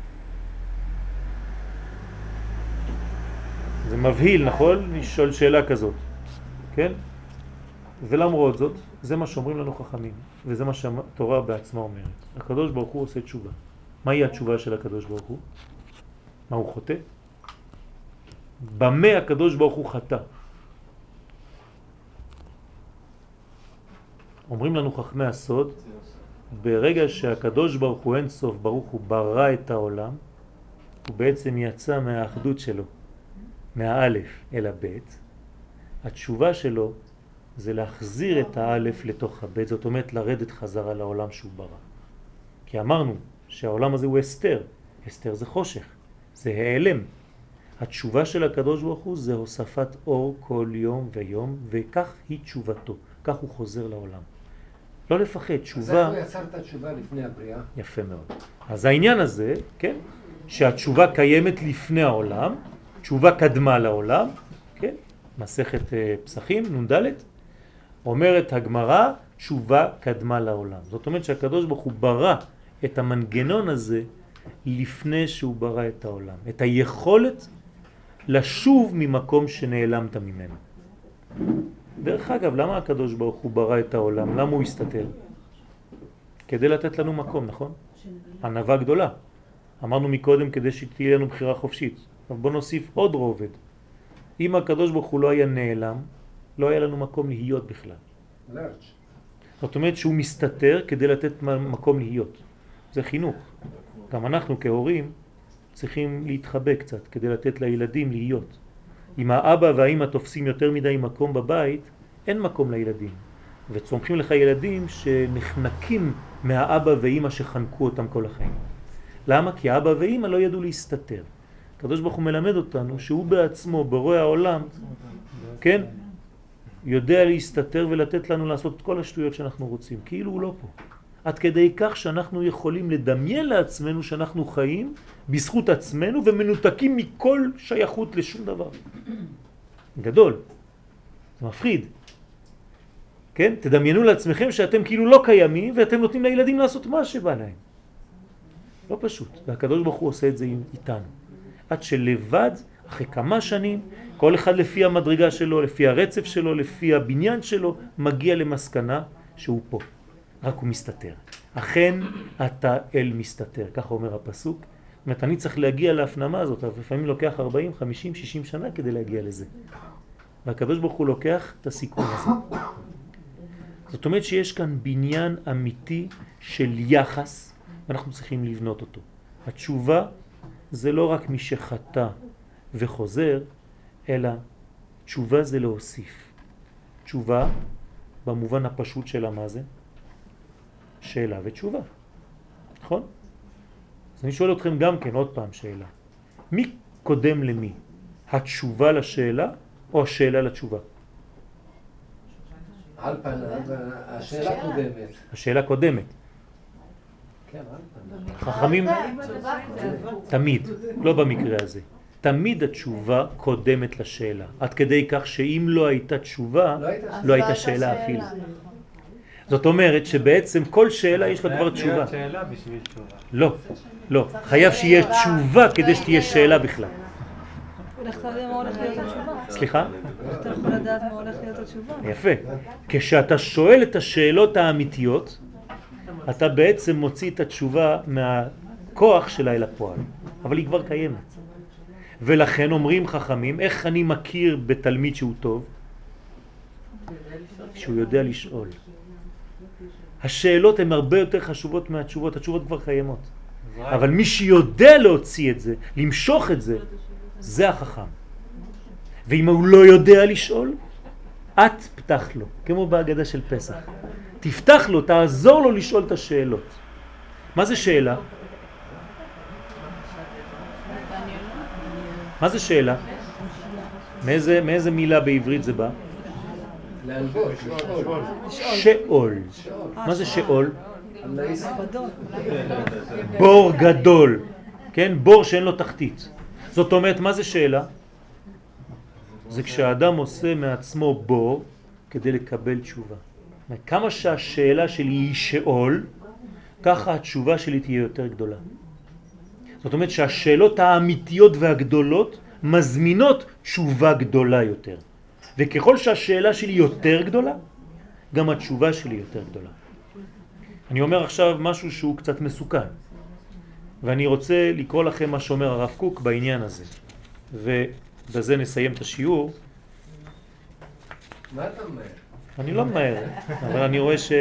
מבהיל, נכון? לשאול שאלה כזאת, כן? ולמרות זאת, זה מה שאומרים לנו חכמים, וזה מה שהתורה בעצמה אומרת. הקדוש ברוך הוא עושה תשובה. מהי התשובה של הקדוש ברוך הוא? מה הוא חוטא? במה הקדוש ברוך הוא חטא? אומרים לנו חכמי הסוד, ברגע שהקדוש ברוך הוא אין סוף ברוך הוא ברא את העולם, הוא בעצם יצא מהאחדות שלו, מהאלף אל הבית. התשובה שלו זה להחזיר את האלף לתוך הבית, זאת אומרת לרדת חזרה לעולם שהוא ברא. כי אמרנו שהעולם הזה הוא אסתר, אסתר זה חושך, זה העלם. התשובה של הקדוש ברוך הוא זה הוספת אור כל יום ויום, וכך היא תשובתו, כך הוא חוזר לעולם. לא לפחד, תשובה... אז איך הוא יצר את התשובה לפני הבריאה? יפה מאוד. אז העניין הזה, כן, שהתשובה קיימת לפני העולם, תשובה קדמה לעולם, כן, מסכת אה, פסחים, נ"ד, אומרת הגמרא, תשובה קדמה לעולם. זאת אומרת שהקדוש ברוך הוא ברא את המנגנון הזה לפני שהוא ברא את העולם. את היכולת לשוב ממקום שנעלמת ממנו. דרך אגב, למה הקדוש ברוך הוא ברא את העולם? למה הוא הסתתר? כדי לתת לנו מקום, נכון? ענבה גדולה. אמרנו מקודם כדי שתהיה לנו בחירה חופשית. אבל בוא נוסיף עוד רובד. אם הקדוש ברוך הוא לא היה נעלם, לא היה לנו מקום להיות בכלל. זאת אומרת שהוא מסתתר כדי לתת מקום להיות. זה חינוך. גם אנחנו כהורים צריכים להתחבא קצת כדי לתת לילדים להיות. אם האבא והאמא תופסים יותר מדי מקום בבית, אין מקום לילדים. וצומחים לך ילדים שנחנקים מהאבא ואמא שחנקו אותם כל החיים. למה? כי האבא ואמא לא ידעו להסתתר. הקדוש ברוך הוא מלמד אותנו שהוא בעצמו, ברואי העולם, כן, יודע להסתתר ולתת לנו לעשות את כל השטויות שאנחנו רוצים, כאילו הוא לא פה. עד כדי כך שאנחנו יכולים לדמיין לעצמנו שאנחנו חיים בזכות עצמנו ומנותקים מכל שייכות לשום דבר. גדול. זה מפחיד. כן? תדמיינו לעצמכם שאתם כאילו לא קיימים ואתם נותנים לילדים לעשות מה שבא להם. לא פשוט. והקדוש ברוך הוא עושה את זה איתנו. עד שלבד, אחרי כמה שנים, כל אחד לפי המדרגה שלו, לפי הרצף שלו, לפי הבניין שלו, מגיע למסקנה שהוא פה. רק הוא מסתתר. אכן אתה אל מסתתר, ככה אומר הפסוק. זאת אומרת, אני צריך להגיע להפנמה הזאת, אבל לפעמים לוקח 40, 50, 60 שנה כדי להגיע לזה. והקדוש ברוך הוא לוקח את הסיכון הזה. זאת אומרת שיש כאן בניין אמיתי של יחס, ואנחנו צריכים לבנות אותו. התשובה זה לא רק מי שחטא וחוזר, אלא תשובה זה להוסיף. תשובה, במובן הפשוט שלה מה זה? שאלה ותשובה, נכון? אז אני שואל אתכם גם כן עוד פעם שאלה. מי קודם למי? התשובה לשאלה או השאלה לתשובה? על פניו, השאלה קודמת. השאלה קודמת. כן. חכמים תמיד, לא במקרה הזה. תמיד התשובה קודמת לשאלה. עד כדי כך שאם לא הייתה תשובה, לא הייתה לא הייתה שאלה אפילו. זאת אומרת שבעצם כל שאלה יש לה כבר תשובה. שאלה. לא, לא. חייב שיהיה תשובה כדי שתהיה שאלה בכלל. איך אתה יודע מה הולך להיות התשובה? סליחה? אתה יכול לדעת מה הולך להיות התשובה? יפה. כשאתה שואל את השאלות האמיתיות, אתה בעצם מוציא את התשובה מהכוח שלה אל הפועל. אבל היא כבר קיימת. ולכן אומרים חכמים, איך אני מכיר בתלמיד שהוא טוב? שהוא יודע לשאול. השאלות הן הרבה יותר חשובות מהתשובות, התשובות כבר קיימות. אבל מי שיודע להוציא את זה, למשוך את זה, זה החכם. ואם הוא לא יודע לשאול, את פתח לו, כמו בהגדה של פסח. תפתח לו, תעזור לו לשאול את השאלות. מה זה שאלה? מה זה שאלה? מאיזה, מאיזה מילה בעברית זה בא? שאול. מה זה שאול? בור גדול, כן? בור שאין לו תחתית. זאת אומרת, מה זה שאלה? זה כשהאדם עושה מעצמו בור כדי לקבל תשובה. כמה שהשאלה שלי היא שאול, ככה התשובה שלי תהיה יותר גדולה. זאת אומרת שהשאלות האמיתיות והגדולות מזמינות תשובה גדולה יותר. וככל שהשאלה שלי יותר גדולה, גם התשובה שלי יותר גדולה. אני אומר עכשיו משהו שהוא קצת מסוכן, ואני רוצה לקרוא לכם מה שאומר הרב קוק בעניין הזה. ובזה נסיים את השיעור. מה אתה אומר? אני לא ממהר, אבל אני רואה ש...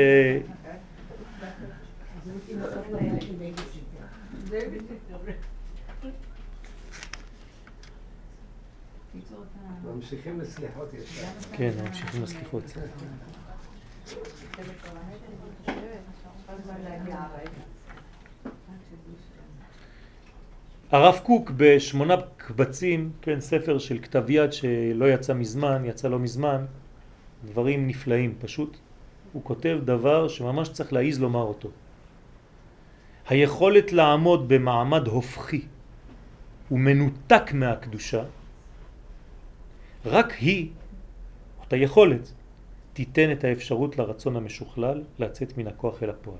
ממשיכים לסליחות ישר. כן, ממשיכים לסליחות. הרב קוק בשמונה קבצים, כן, ספר של כתב יד שלא יצא מזמן, יצא לא מזמן, דברים נפלאים פשוט. הוא כותב דבר שממש צריך להעיז לומר אותו. היכולת לעמוד במעמד הופכי ומנותק מהקדושה, רק היא, אותה יכולת, תיתן את האפשרות לרצון המשוכלל לצאת מן הכוח אל הפועל.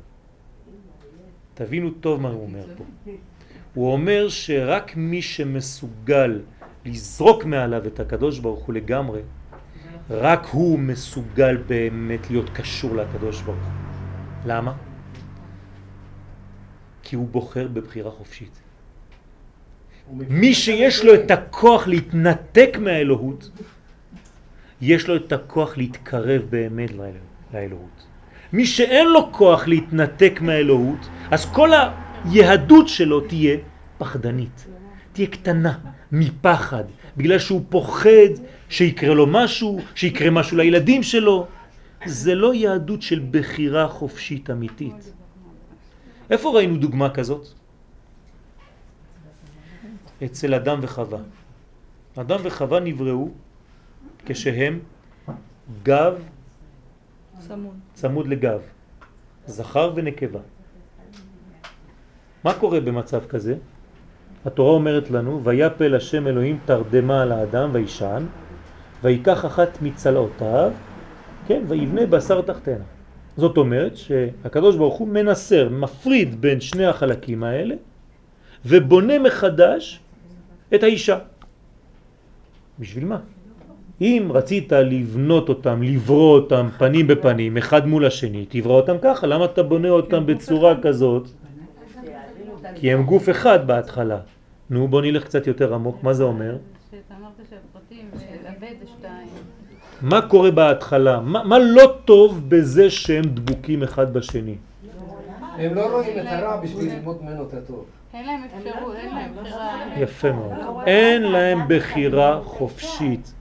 תבינו טוב מה הוא אומר פה. הוא אומר שרק מי שמסוגל לזרוק מעליו את הקדוש ברוך הוא לגמרי, רק הוא מסוגל באמת להיות קשור לקדוש ברוך הוא. למה? כי הוא בוחר בבחירה חופשית. מי שיש לו את הכוח להתנתק מהאלוהות, יש לו את הכוח להתקרב באמת לאל- לאלוהות. מי שאין לו כוח להתנתק מהאלוהות, אז כל היהדות שלו תהיה פחדנית, תהיה קטנה, מפחד, בגלל שהוא פוחד שיקרה לו משהו, שיקרה משהו לילדים שלו. זה לא יהדות של בחירה חופשית אמיתית. איפה ראינו דוגמה כזאת? אצל אדם וחווה. אדם וחווה נבראו כשהם גב סמון. צמוד לגב, זכר ונקבה. מה קורה במצב כזה? התורה אומרת לנו, ויפל השם אלוהים תרדמה על האדם וישן, ויקח אחת מצלעותיו, כן, ויבנה בשר תחתנה. זאת אומרת שהקדוש ברוך הוא מנסר, מפריד בין שני החלקים האלה, ובונה מחדש את האישה. בשביל מה? אם רצית לבנות אותם, לברוא אותם פנים בפנים, אחד מול השני, תברא אותם ככה, למה אתה בונה אותם בצורה כזאת? כי הם גוף אחד בהתחלה. נו, בוא נלך קצת יותר עמוק, מה זה אומר? מה קורה בהתחלה? מה, מה לא טוב בזה שהם דבוקים אחד בשני? הם לא רואים את הרע בשביל ללמוד ממנו את הטוב. אין להם אפשרות, אין להם בחירה. יפה מאוד. אין להם בחירה חופשית.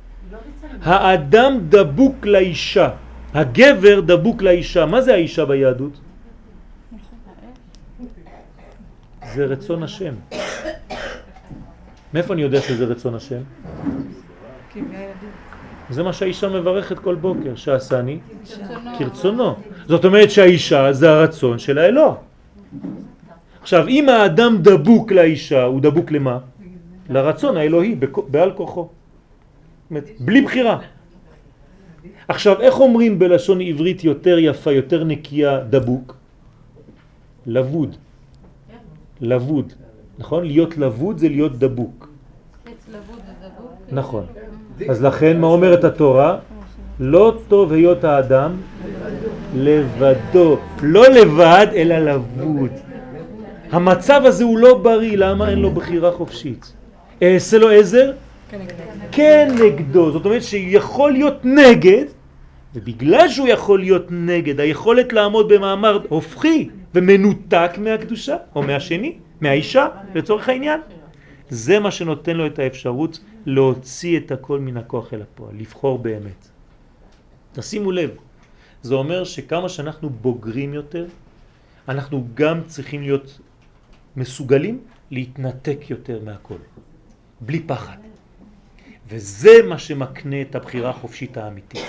האדם דבוק לאישה, הגבר דבוק לאישה. מה זה האישה ביהדות? זה רצון השם. מאיפה אני יודע שזה רצון השם? זה מה שהאישה מברכת כל בוקר, שעשני כרצונו. זאת אומרת שהאישה זה הרצון של האלוה. עכשיו, אם האדם דבוק לאישה, הוא דבוק למה? לרצון האלוהי, בעל כוחו. בלי בחירה. עכשיו, איך אומרים בלשון עברית יותר יפה, יותר נקייה, דבוק? לבוד. לבוד. נכון? להיות לבוד זה להיות דבוק. דבוק. נכון. אז לכן מה אומרת התורה? לא טוב היות האדם לבדו, לא לבד אלא לבוד. המצב הזה הוא לא בריא, למה אין לו בחירה חופשית? אעשה לו עזר כן, נגד. כנגדו, זאת אומרת שיכול להיות נגד, ובגלל שהוא יכול להיות נגד, היכולת לעמוד במאמר הופכי ומנותק מהקדושה, או מהשני, מהאישה, לצורך העניין, זה מה שנותן לו את האפשרות להוציא את הכל מן הכוח אל הפועל, לבחור באמת. תשימו לב, זה אומר שכמה שאנחנו בוגרים יותר, אנחנו גם צריכים להיות מסוגלים להתנתק יותר מהכל, בלי פחד. וזה מה שמקנה את הבחירה החופשית האמיתית.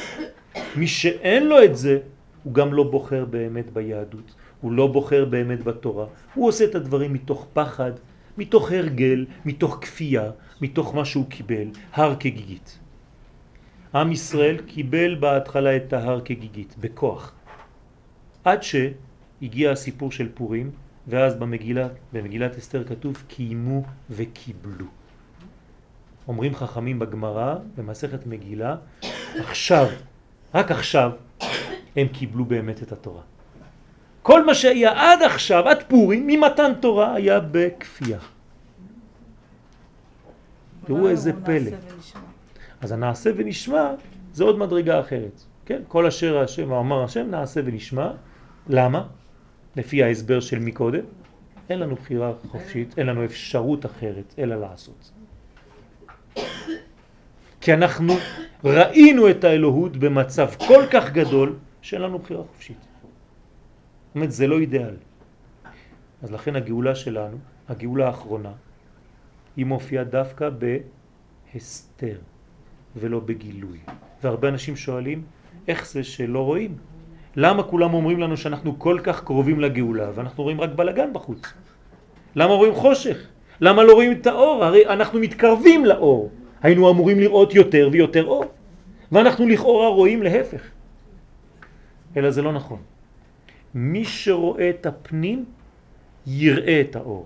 מי שאין לו את זה, הוא גם לא בוחר באמת ביהדות, הוא לא בוחר באמת בתורה, הוא עושה את הדברים מתוך פחד, מתוך הרגל, מתוך כפייה, מתוך מה שהוא קיבל, הר כגיגית. עם ישראל קיבל בהתחלה את ההר כגיגית, בכוח. עד שהגיע הסיפור של פורים, ואז במגילה, במגילת אסתר כתוב קיימו וקיבלו. אומרים חכמים בגמרא, במסכת מגילה, עכשיו, רק עכשיו, הם קיבלו באמת את התורה. כל מה שהיה עד עכשיו, עד פורים, ממתן תורה, היה בכפייה. תראו איזה נעשה פלא. אז הנעשה ונשמע זה עוד מדרגה אחרת. כן? כל אשר השם אמר השם נעשה ונשמע. למה? לפי ההסבר של מקודם, אין לנו בחירה חופשית, אין לנו אפשרות אחרת אלא לעשות. כי אנחנו ראינו את האלוהות במצב כל כך גדול שאין לנו בחירה חופשית. זאת אומרת, זה לא אידיאל. אז לכן הגאולה שלנו, הגאולה האחרונה, היא מופיעה דווקא בהסתר ולא בגילוי. והרבה אנשים שואלים, איך זה שלא רואים? למה כולם אומרים לנו שאנחנו כל כך קרובים לגאולה ואנחנו רואים רק בלגן בחוץ? למה רואים חושך? למה לא רואים את האור? הרי אנחנו מתקרבים לאור. היינו אמורים לראות יותר ויותר אור. ואנחנו לכאורה רואים להפך. אלא זה לא נכון. מי שרואה את הפנים יראה את האור.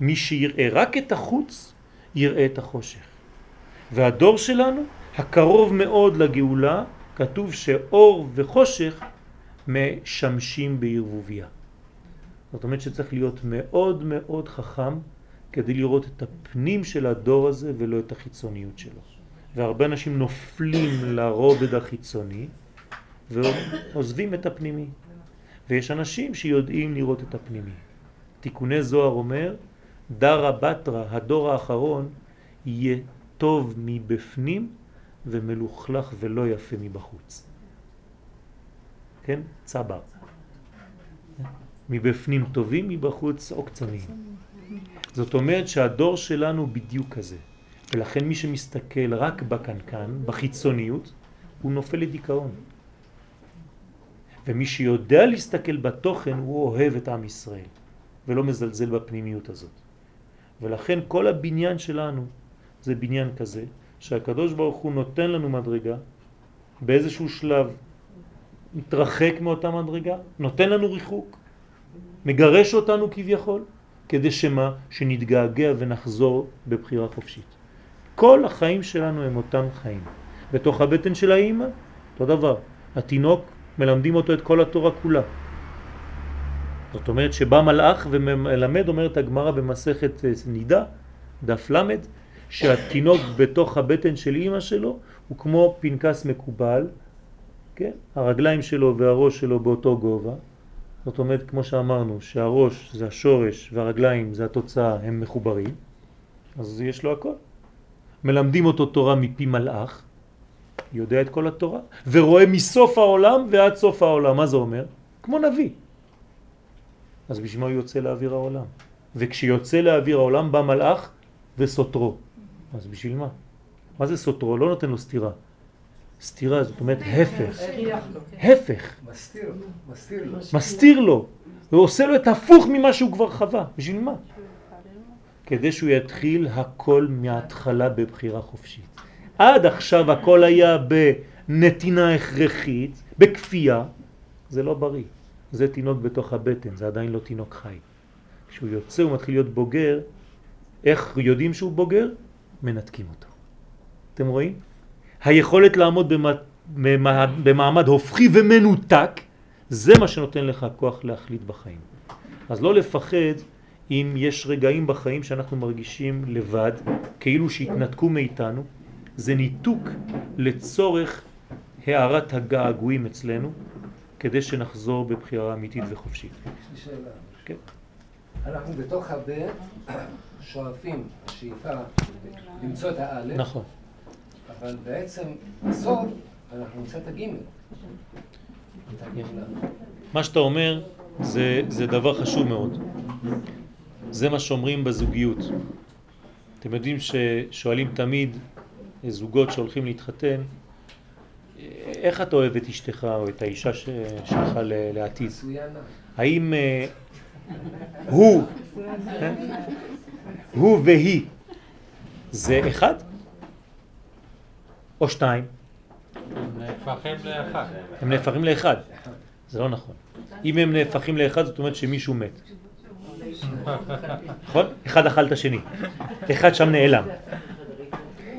מי שיראה רק את החוץ יראה את החושך. והדור שלנו, הקרוב מאוד לגאולה, כתוב שאור וחושך משמשים בערבוביה. זאת אומרת שצריך להיות מאוד מאוד חכם כדי לראות את הפנים של הדור הזה ולא את החיצוניות שלו. והרבה אנשים נופלים לרובד החיצוני ועוזבים את הפנימי. ויש אנשים שיודעים לראות את הפנימי. תיקוני זוהר אומר, דרה בתרה, הדור האחרון, יהיה טוב מבפנים ומלוכלך ולא יפה מבחוץ. כן? צבר. מבפנים טובים, מבחוץ עוקצניים. זאת אומרת שהדור שלנו בדיוק כזה. ולכן מי שמסתכל רק בקנקן, בחיצוניות, הוא נופל לדיכאון. ומי שיודע להסתכל בתוכן, הוא אוהב את עם ישראל, ולא מזלזל בפנימיות הזאת. ולכן כל הבניין שלנו זה בניין כזה, שהקדוש ברוך הוא נותן לנו מדרגה, באיזשהו שלב מתרחק מאותה מדרגה, נותן לנו ריחוק, מגרש אותנו כביכול, כדי שמה? שנתגעגע ונחזור בבחירה חופשית. כל החיים שלנו הם אותם חיים. בתוך הבטן של האימא, אותו דבר. התינוק, מלמדים אותו את כל התורה כולה. זאת אומרת שבא מלאך ומלמד, אומרת הגמרא במסכת אה, נידה, דף למד, שהתינוק בתוך הבטן של אימא שלו הוא כמו פנקס מקובל, כן? הרגליים שלו והראש שלו באותו גובה, זאת אומרת, כמו שאמרנו, שהראש זה השורש והרגליים זה התוצאה, הם מחוברים, אז יש לו הכל. מלמדים אותו תורה מפי מלאך, יודע את כל התורה, ורואה מסוף העולם ועד סוף העולם. מה זה אומר? כמו נביא. אז בשביל מה הוא יוצא לאוויר העולם? וכשיוצא לאוויר העולם בא מלאך וסותרו. אז בשביל מה? מה זה סותרו? לא נותן לו סתירה. סתירה זאת אומרת הפך. הפך. מסתיר, מסתיר לו. מסתיר לו. ועושה לו את ההפוך ממה שהוא כבר חווה. בשביל מה? כדי שהוא יתחיל הכל מההתחלה בבחירה חופשית. עד עכשיו הכל היה בנתינה הכרחית, בכפייה, זה לא בריא. זה תינוק בתוך הבטן, זה עדיין לא תינוק חי. כשהוא יוצא הוא מתחיל להיות בוגר, איך יודעים שהוא בוגר? מנתקים אותו. אתם רואים? היכולת לעמוד במעמד, הופכי ומנותק, זה מה שנותן לך כוח להחליט בחיים. אז לא לפחד אם יש רגעים בחיים שאנחנו מרגישים לבד, כאילו שהתנתקו מאיתנו, זה ניתוק לצורך הערת הגעגועים אצלנו, כדי שנחזור בבחירה אמיתית וחופשית. יש לי שאלה. כן. אנחנו בתוך הבית שואפים, השאיפה, למצוא את האלף, נכון. אבל בעצם בסוף אנחנו נמצא את הגימל. מה שאתה אומר זה, זה דבר חשוב מאוד. זה מה שאומרים בזוגיות. אתם יודעים ששואלים תמיד זוגות שהולכים להתחתן, איך אתה אוהב את אשתך או את האישה ש- שלך ל- לעתיד? מצוינה. האם אה, הוא? הוא והיא זה אחד או שתיים? נהפכים לאחד. הם נהפכים לאחד. זה לא נכון. אם הם נהפכים לאחד זאת אומרת שמישהו מת. נכון? אחד אכל את השני. אחד שם נעלם.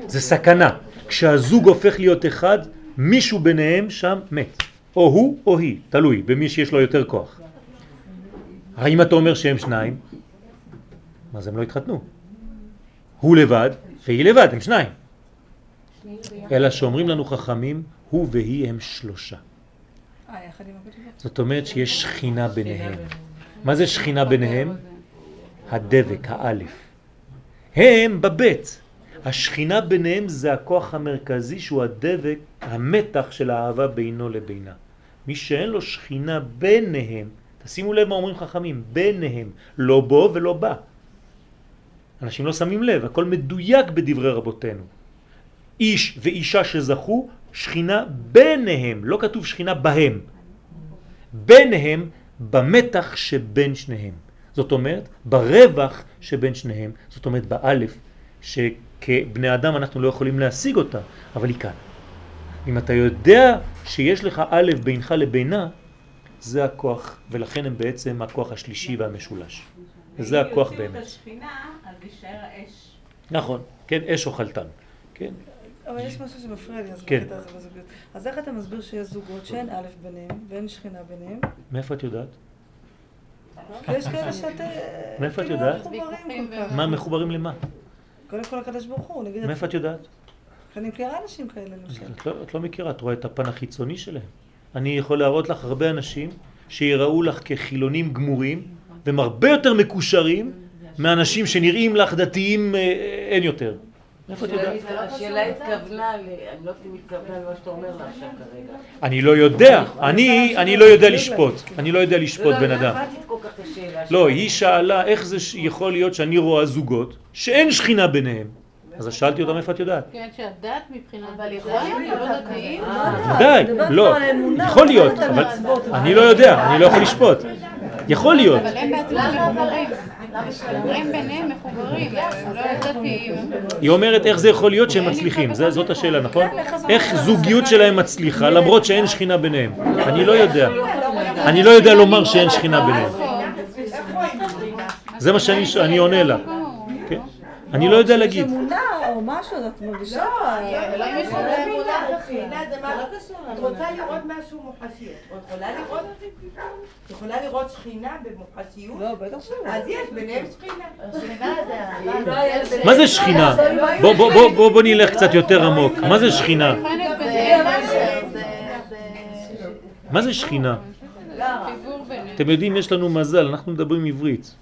זה סכנה. כשהזוג הופך להיות אחד, מישהו ביניהם שם מת. או הוא או היא, תלוי, במי שיש לו יותר כוח. האם אתה אומר שהם שניים? אז הם לא התחתנו. הוא לבד והיא לבד, הם שניים. אלא שאומרים לנו חכמים, הוא והיא הם שלושה. זאת אומרת שיש שכינה ביניהם. מה זה שכינה ביניהם? הדבק, האלף. הם בבית. השכינה ביניהם זה הכוח המרכזי שהוא הדבק, המתח של האהבה בינו לבינה. מי שאין לו שכינה ביניהם, תשימו לב מה אומרים חכמים, ביניהם, לא בו ולא בה. אנשים לא שמים לב, הכל מדויק בדברי רבותינו. איש ואישה שזכו, שכינה ביניהם, לא כתוב שכינה בהם. ביניהם במתח שבין שניהם. זאת אומרת, ברווח שבין שניהם, זאת אומרת באלף, שכבני אדם אנחנו לא יכולים להשיג אותה, אבל היא כאן. אם אתה יודע שיש לך א' בינך לבינה, זה הכוח, ולכן הם בעצם הכוח השלישי והמשולש. וזה הכוח אם יוציאו באמת. את השכינה, אז יישאר האש. נכון, כן, אש אוכלתן. כן, אבל יש משהו שמפריע לי, אז כן. בקטע הזה בזוגיות. אז איך אתה מסביר שיש זוגות שאין א' ביניהם ואין שכינה ביניהם? מאיפה את יודעת? יש כאלה שאתה... מאיפה את כאילו יודעת? מה מחוברים למה? קודם כל הקדוש ברוך הוא, נגיד... מאיפה את יודעת? אני מכירה אנשים כאלה, למשל. את לא, את לא מכירה, את רואה את הפן החיצוני שלהם. אני יכול להראות לך הרבה אנשים שיראו לך כחילונים גמורים, והם הרבה יותר מקושרים מאנשים שנראים לך דתיים אה, אין יותר. מאיפה את יודעת? השאלה התכוונה, ל- אני לא יודעת אם התכוונה למה שאתה אומר לה עכשיו כרגע. אני לא יודע, אני, אני לא יודע לשפוט, אני לא יודע לשפוט בן לא אדם. לא. היא שאלה איך זה יכול להיות שאני רואה זוגות שאין שכינה ביניהם. אז שאלתי אותם איפה את יודעת. כן, שהדת מבחינת אבל יכול להיות לא דתיים. ודאי, לא, יכול לא להיות, אבל. אני לא יודע, אני לא יכול לשפוט. יכול להיות. אבל הם בעצמם. הם ביניהם מחוברים, הם לא. היא אומרת איך זה יכול להיות שהם מצליחים, זאת השאלה, נכון? איך זוגיות שלהם מצליחה למרות שאין שכינה ביניהם. אני לא יודע. אני לא יודע לומר שאין שכינה ביניהם. זה מה שאני אני עונה לה. כן. אני לא יודע להגיד. אמונה או משהו, אז את מרגישה... לא, אולי לא לא מבינה, אמונה. תחילה זה מה לא קשור. את רוצה לראות משהו מוחשי. את יכולה לראות את יכולה לראות שכינה במוחשיות? לא, בטח שלא. אז יש ביניהם שכינה. מה זה שכינה? בוא, נלך קצת יותר עמוק. מה זה שכינה? מה זה שכינה? אתם יודעים, יש לנו מזל, אנחנו מדברים עברית.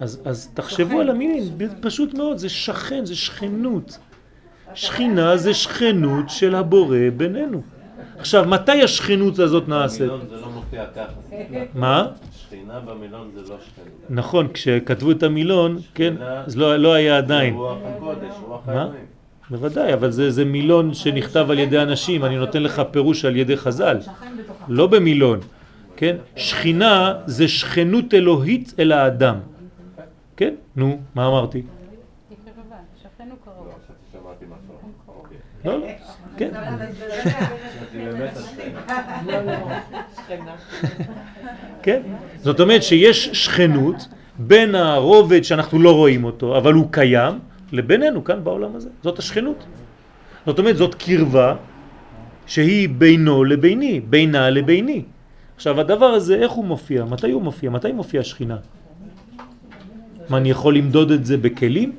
אז, אז תחשבו על המילים, פשוט מאוד, זה שכן, זה שכנות. שכינה זה שכנות של הבורא בינינו. עכשיו, מתי השכנות הזאת נעשית? זה לא מופיע ככה. מה? שכינה במילון זה לא שכינה. נכון, כשכתבו את המילון, כן, אז לא, לא היה עדיין. רוח הקודש, רוח מה? האלוהים. בוודאי, אבל זה, זה מילון שנכתב על ידי אנשים, אני נותן לך פירוש על ידי חז"ל, לא במילון, כן? שכינה זה שכנות אלוהית אל האדם, כן? נו, מה אמרתי? משהו. אוקיי. לא, לא, כן. השכינה. לא, לא. כן? זאת אומרת שיש שכנות בין הרובד שאנחנו לא רואים אותו, אבל הוא קיים, לבינינו כאן בעולם הזה. זאת השכנות. זאת אומרת, זאת קרבה שהיא בינו לביני, בינה לביני. עכשיו, הדבר הזה, איך הוא מופיע? מתי הוא מופיע? מתי מופיע שכינה? מה, אני יכול למדוד את זה בכלים?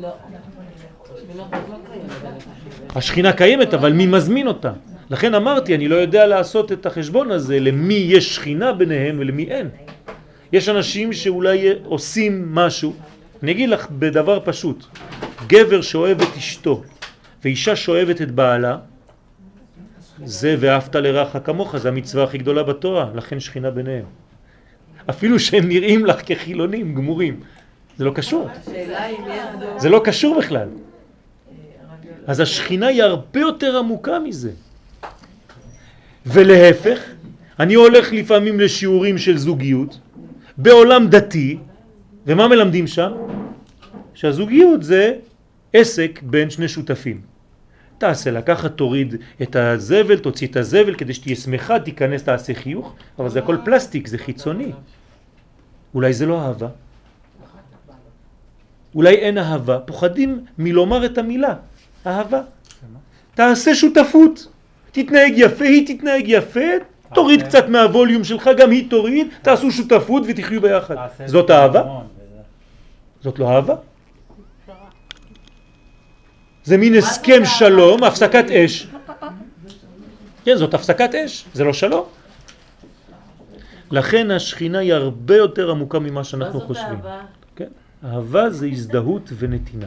לא. השכינה קיימת, אבל מי מזמין אותה? לכן אמרתי, אני לא יודע לעשות את החשבון הזה, למי יש שכינה ביניהם ולמי אין. יש אנשים שאולי עושים משהו, אני אגיד לך בדבר פשוט, גבר שאוהב את אשתו ואישה שאוהבת את בעלה, זה ואהבת לרעך כמוך, זה המצווה הכי גדולה בתורה, לכן שכינה ביניהם. אפילו שהם נראים לך כחילונים גמורים, זה לא קשור. זה לא קשור בכלל. אז השכינה היא הרבה יותר עמוקה מזה. ולהפך, אני הולך לפעמים לשיעורים של זוגיות, בעולם דתי, ומה מלמדים שם? שהזוגיות זה עסק בין שני שותפים. תעשה לקחת, תוריד את הזבל, תוציא את הזבל כדי שתהיה שמחה, תיכנס, תעשה חיוך, אבל זה הכל פלסטיק, זה חיצוני. אולי זה לא אהבה. אולי אין אהבה, פוחדים מלומר את המילה, אהבה. תעשה שותפות, תתנהג יפה, היא תתנהג יפה, תוריד קצת מהווליום שלך, גם היא תוריד, תעשו שותפות ותחיו ביחד. זאת אהבה? זאת לא אהבה? זה מין הסכם שלום, הפסקת אש. כן, זאת הפסקת אש, זה לא שלום. לכן השכינה היא הרבה יותר עמוקה ממה מה שאנחנו זאת חושבים. אהבה? כן? אהבה זה הזדהות ונתינה.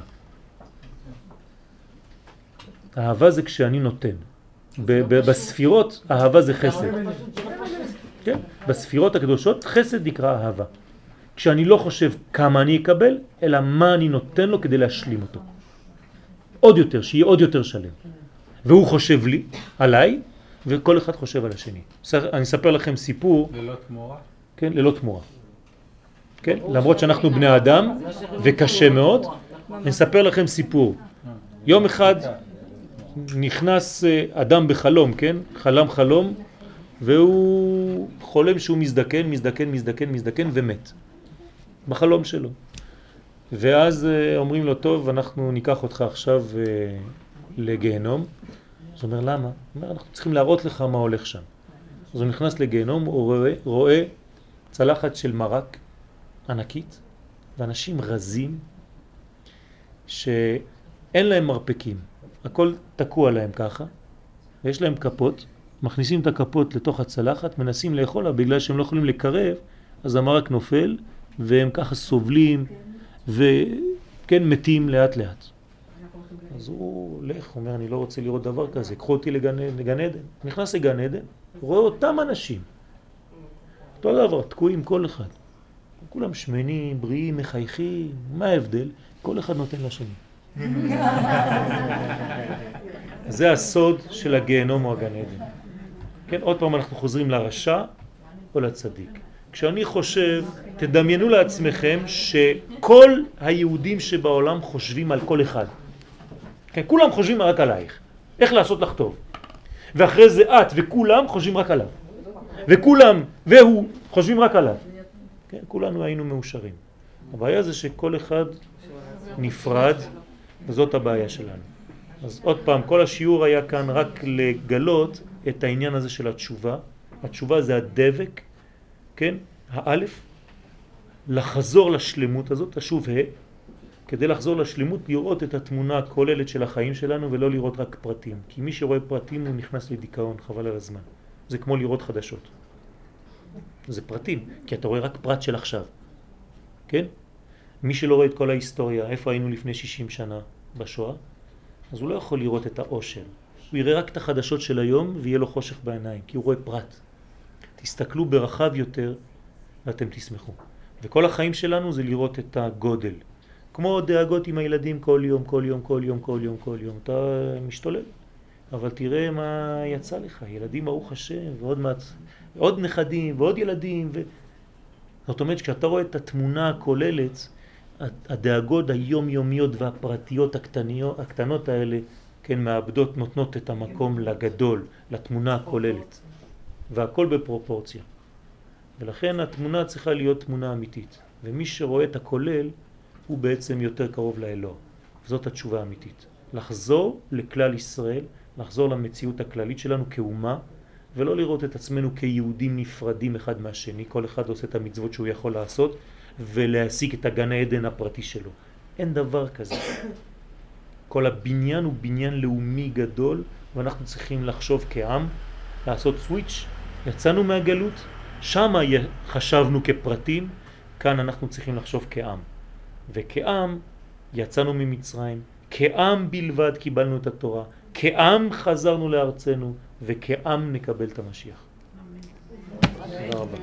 אהבה זה כשאני נותן. ב- בספירות אהבה זה חסד. כן? בספירות הקדושות חסד נקרא אהבה. כשאני לא חושב כמה אני אקבל, אלא מה אני נותן לו כדי להשלים אותו. עוד יותר, שיהיה עוד יותר שלם. והוא חושב לי, עליי, וכל אחד חושב על השני. אני אספר לכם סיפור, ללא תמורה? כן, ללא תמורה. כן? למרות שאנחנו בני אדם, וקשה מאוד, אני אספר לכם סיפור. יום אחד נכנס אה, אדם בחלום, כן? חלם חלום, והוא חולם שהוא מזדקן, מזדקן, מזדקן, מזדקן ומת. בחלום שלו. ואז אה, אומרים לו, טוב, אנחנו ניקח אותך עכשיו אה, לגיהנום. אז הוא אומר, למה? הוא אומר, אנחנו צריכים להראות לך מה הולך שם. אז הוא נכנס לגיהנום, הוא רואה, רואה צלחת של מרק ענקית, ואנשים רזים שאין להם מרפקים. הכל תקוע להם ככה, ויש להם כפות, מכניסים את הכפות לתוך הצלחת, מנסים לאכול, אבל בגלל שהם לא יכולים לקרב, אז המרק נופל, והם ככה סובלים, וכן מתים לאט לאט. אז הוא הולך, אומר, אני לא רוצה לראות דבר כזה, קחו אותי לגן, לגן עדן. נכנס לגן עדן, רואה אותם אנשים. אותו דבר, תקועים כל אחד. כולם שמנים, בריאים, מחייכים, מה ההבדל? כל אחד נותן לשני. זה הסוד של הגיהנום או הגן עדן. כן, עוד פעם אנחנו חוזרים לרשע או לצדיק. כשאני חושב, תדמיינו לעצמכם שכל היהודים שבעולם חושבים על כל אחד. כן, כולם חושבים רק עלייך. איך לעשות לך טוב. ואחרי זה את וכולם חושבים רק עליו. וכולם והוא חושבים רק עליו. כן, כולנו היינו מאושרים. הבעיה זה שכל אחד נפרד, וזאת הבעיה שלנו. אז עוד פעם, כל השיעור היה כאן רק לגלות את העניין הזה של התשובה. התשובה זה הדבק, כן, האלף, לחזור לשלמות הזאת, השוב ה', כדי לחזור לשלמות, לראות את התמונה הכוללת של החיים שלנו ולא לראות רק פרטים. כי מי שרואה פרטים הוא נכנס לדיכאון, חבל על הזמן. זה כמו לראות חדשות. זה פרטים, כי אתה רואה רק פרט של עכשיו, כן? מי שלא רואה את כל ההיסטוריה, איפה היינו לפני 60 שנה בשואה, אז הוא לא יכול לראות את האושר. הוא יראה רק את החדשות של היום ויהיה לו חושך בעיניים, כי הוא רואה פרט. תסתכלו ברחב יותר ואתם תשמחו. וכל החיים שלנו זה לראות את הגודל. כמו דאגות עם הילדים כל יום, כל יום, כל יום, כל יום, כל יום. אתה משתולל. אבל תראה מה יצא לך. ילדים ברוך השם, ועוד מעט, עוד נכדים, ועוד ילדים. ו... זאת אומרת, כשאתה רואה את התמונה הכוללת, הדאגות היומיומיות והפרטיות הקטניות, הקטנות האלה, כן, מאבדות, נותנות את המקום לגדול, לתמונה הכוללת. והכל בפרופורציה. ולכן התמונה צריכה להיות תמונה אמיתית. ומי שרואה את הכולל, הוא בעצם יותר קרוב לאלוה. זאת התשובה האמיתית. לחזור לכלל ישראל, לחזור למציאות הכללית שלנו כאומה, ולא לראות את עצמנו כיהודים נפרדים אחד מהשני, כל אחד עושה את המצוות שהוא יכול לעשות, ולהשיג את הגן העדן הפרטי שלו. אין דבר כזה. כל הבניין הוא בניין לאומי גדול, ואנחנו צריכים לחשוב כעם, לעשות סוויץ', יצאנו מהגלות, שם חשבנו כפרטים, כאן אנחנו צריכים לחשוב כעם. וכעם יצאנו ממצרים, כעם בלבד קיבלנו את התורה, כעם חזרנו לארצנו, וכעם נקבל את המשיח. תודה רבה.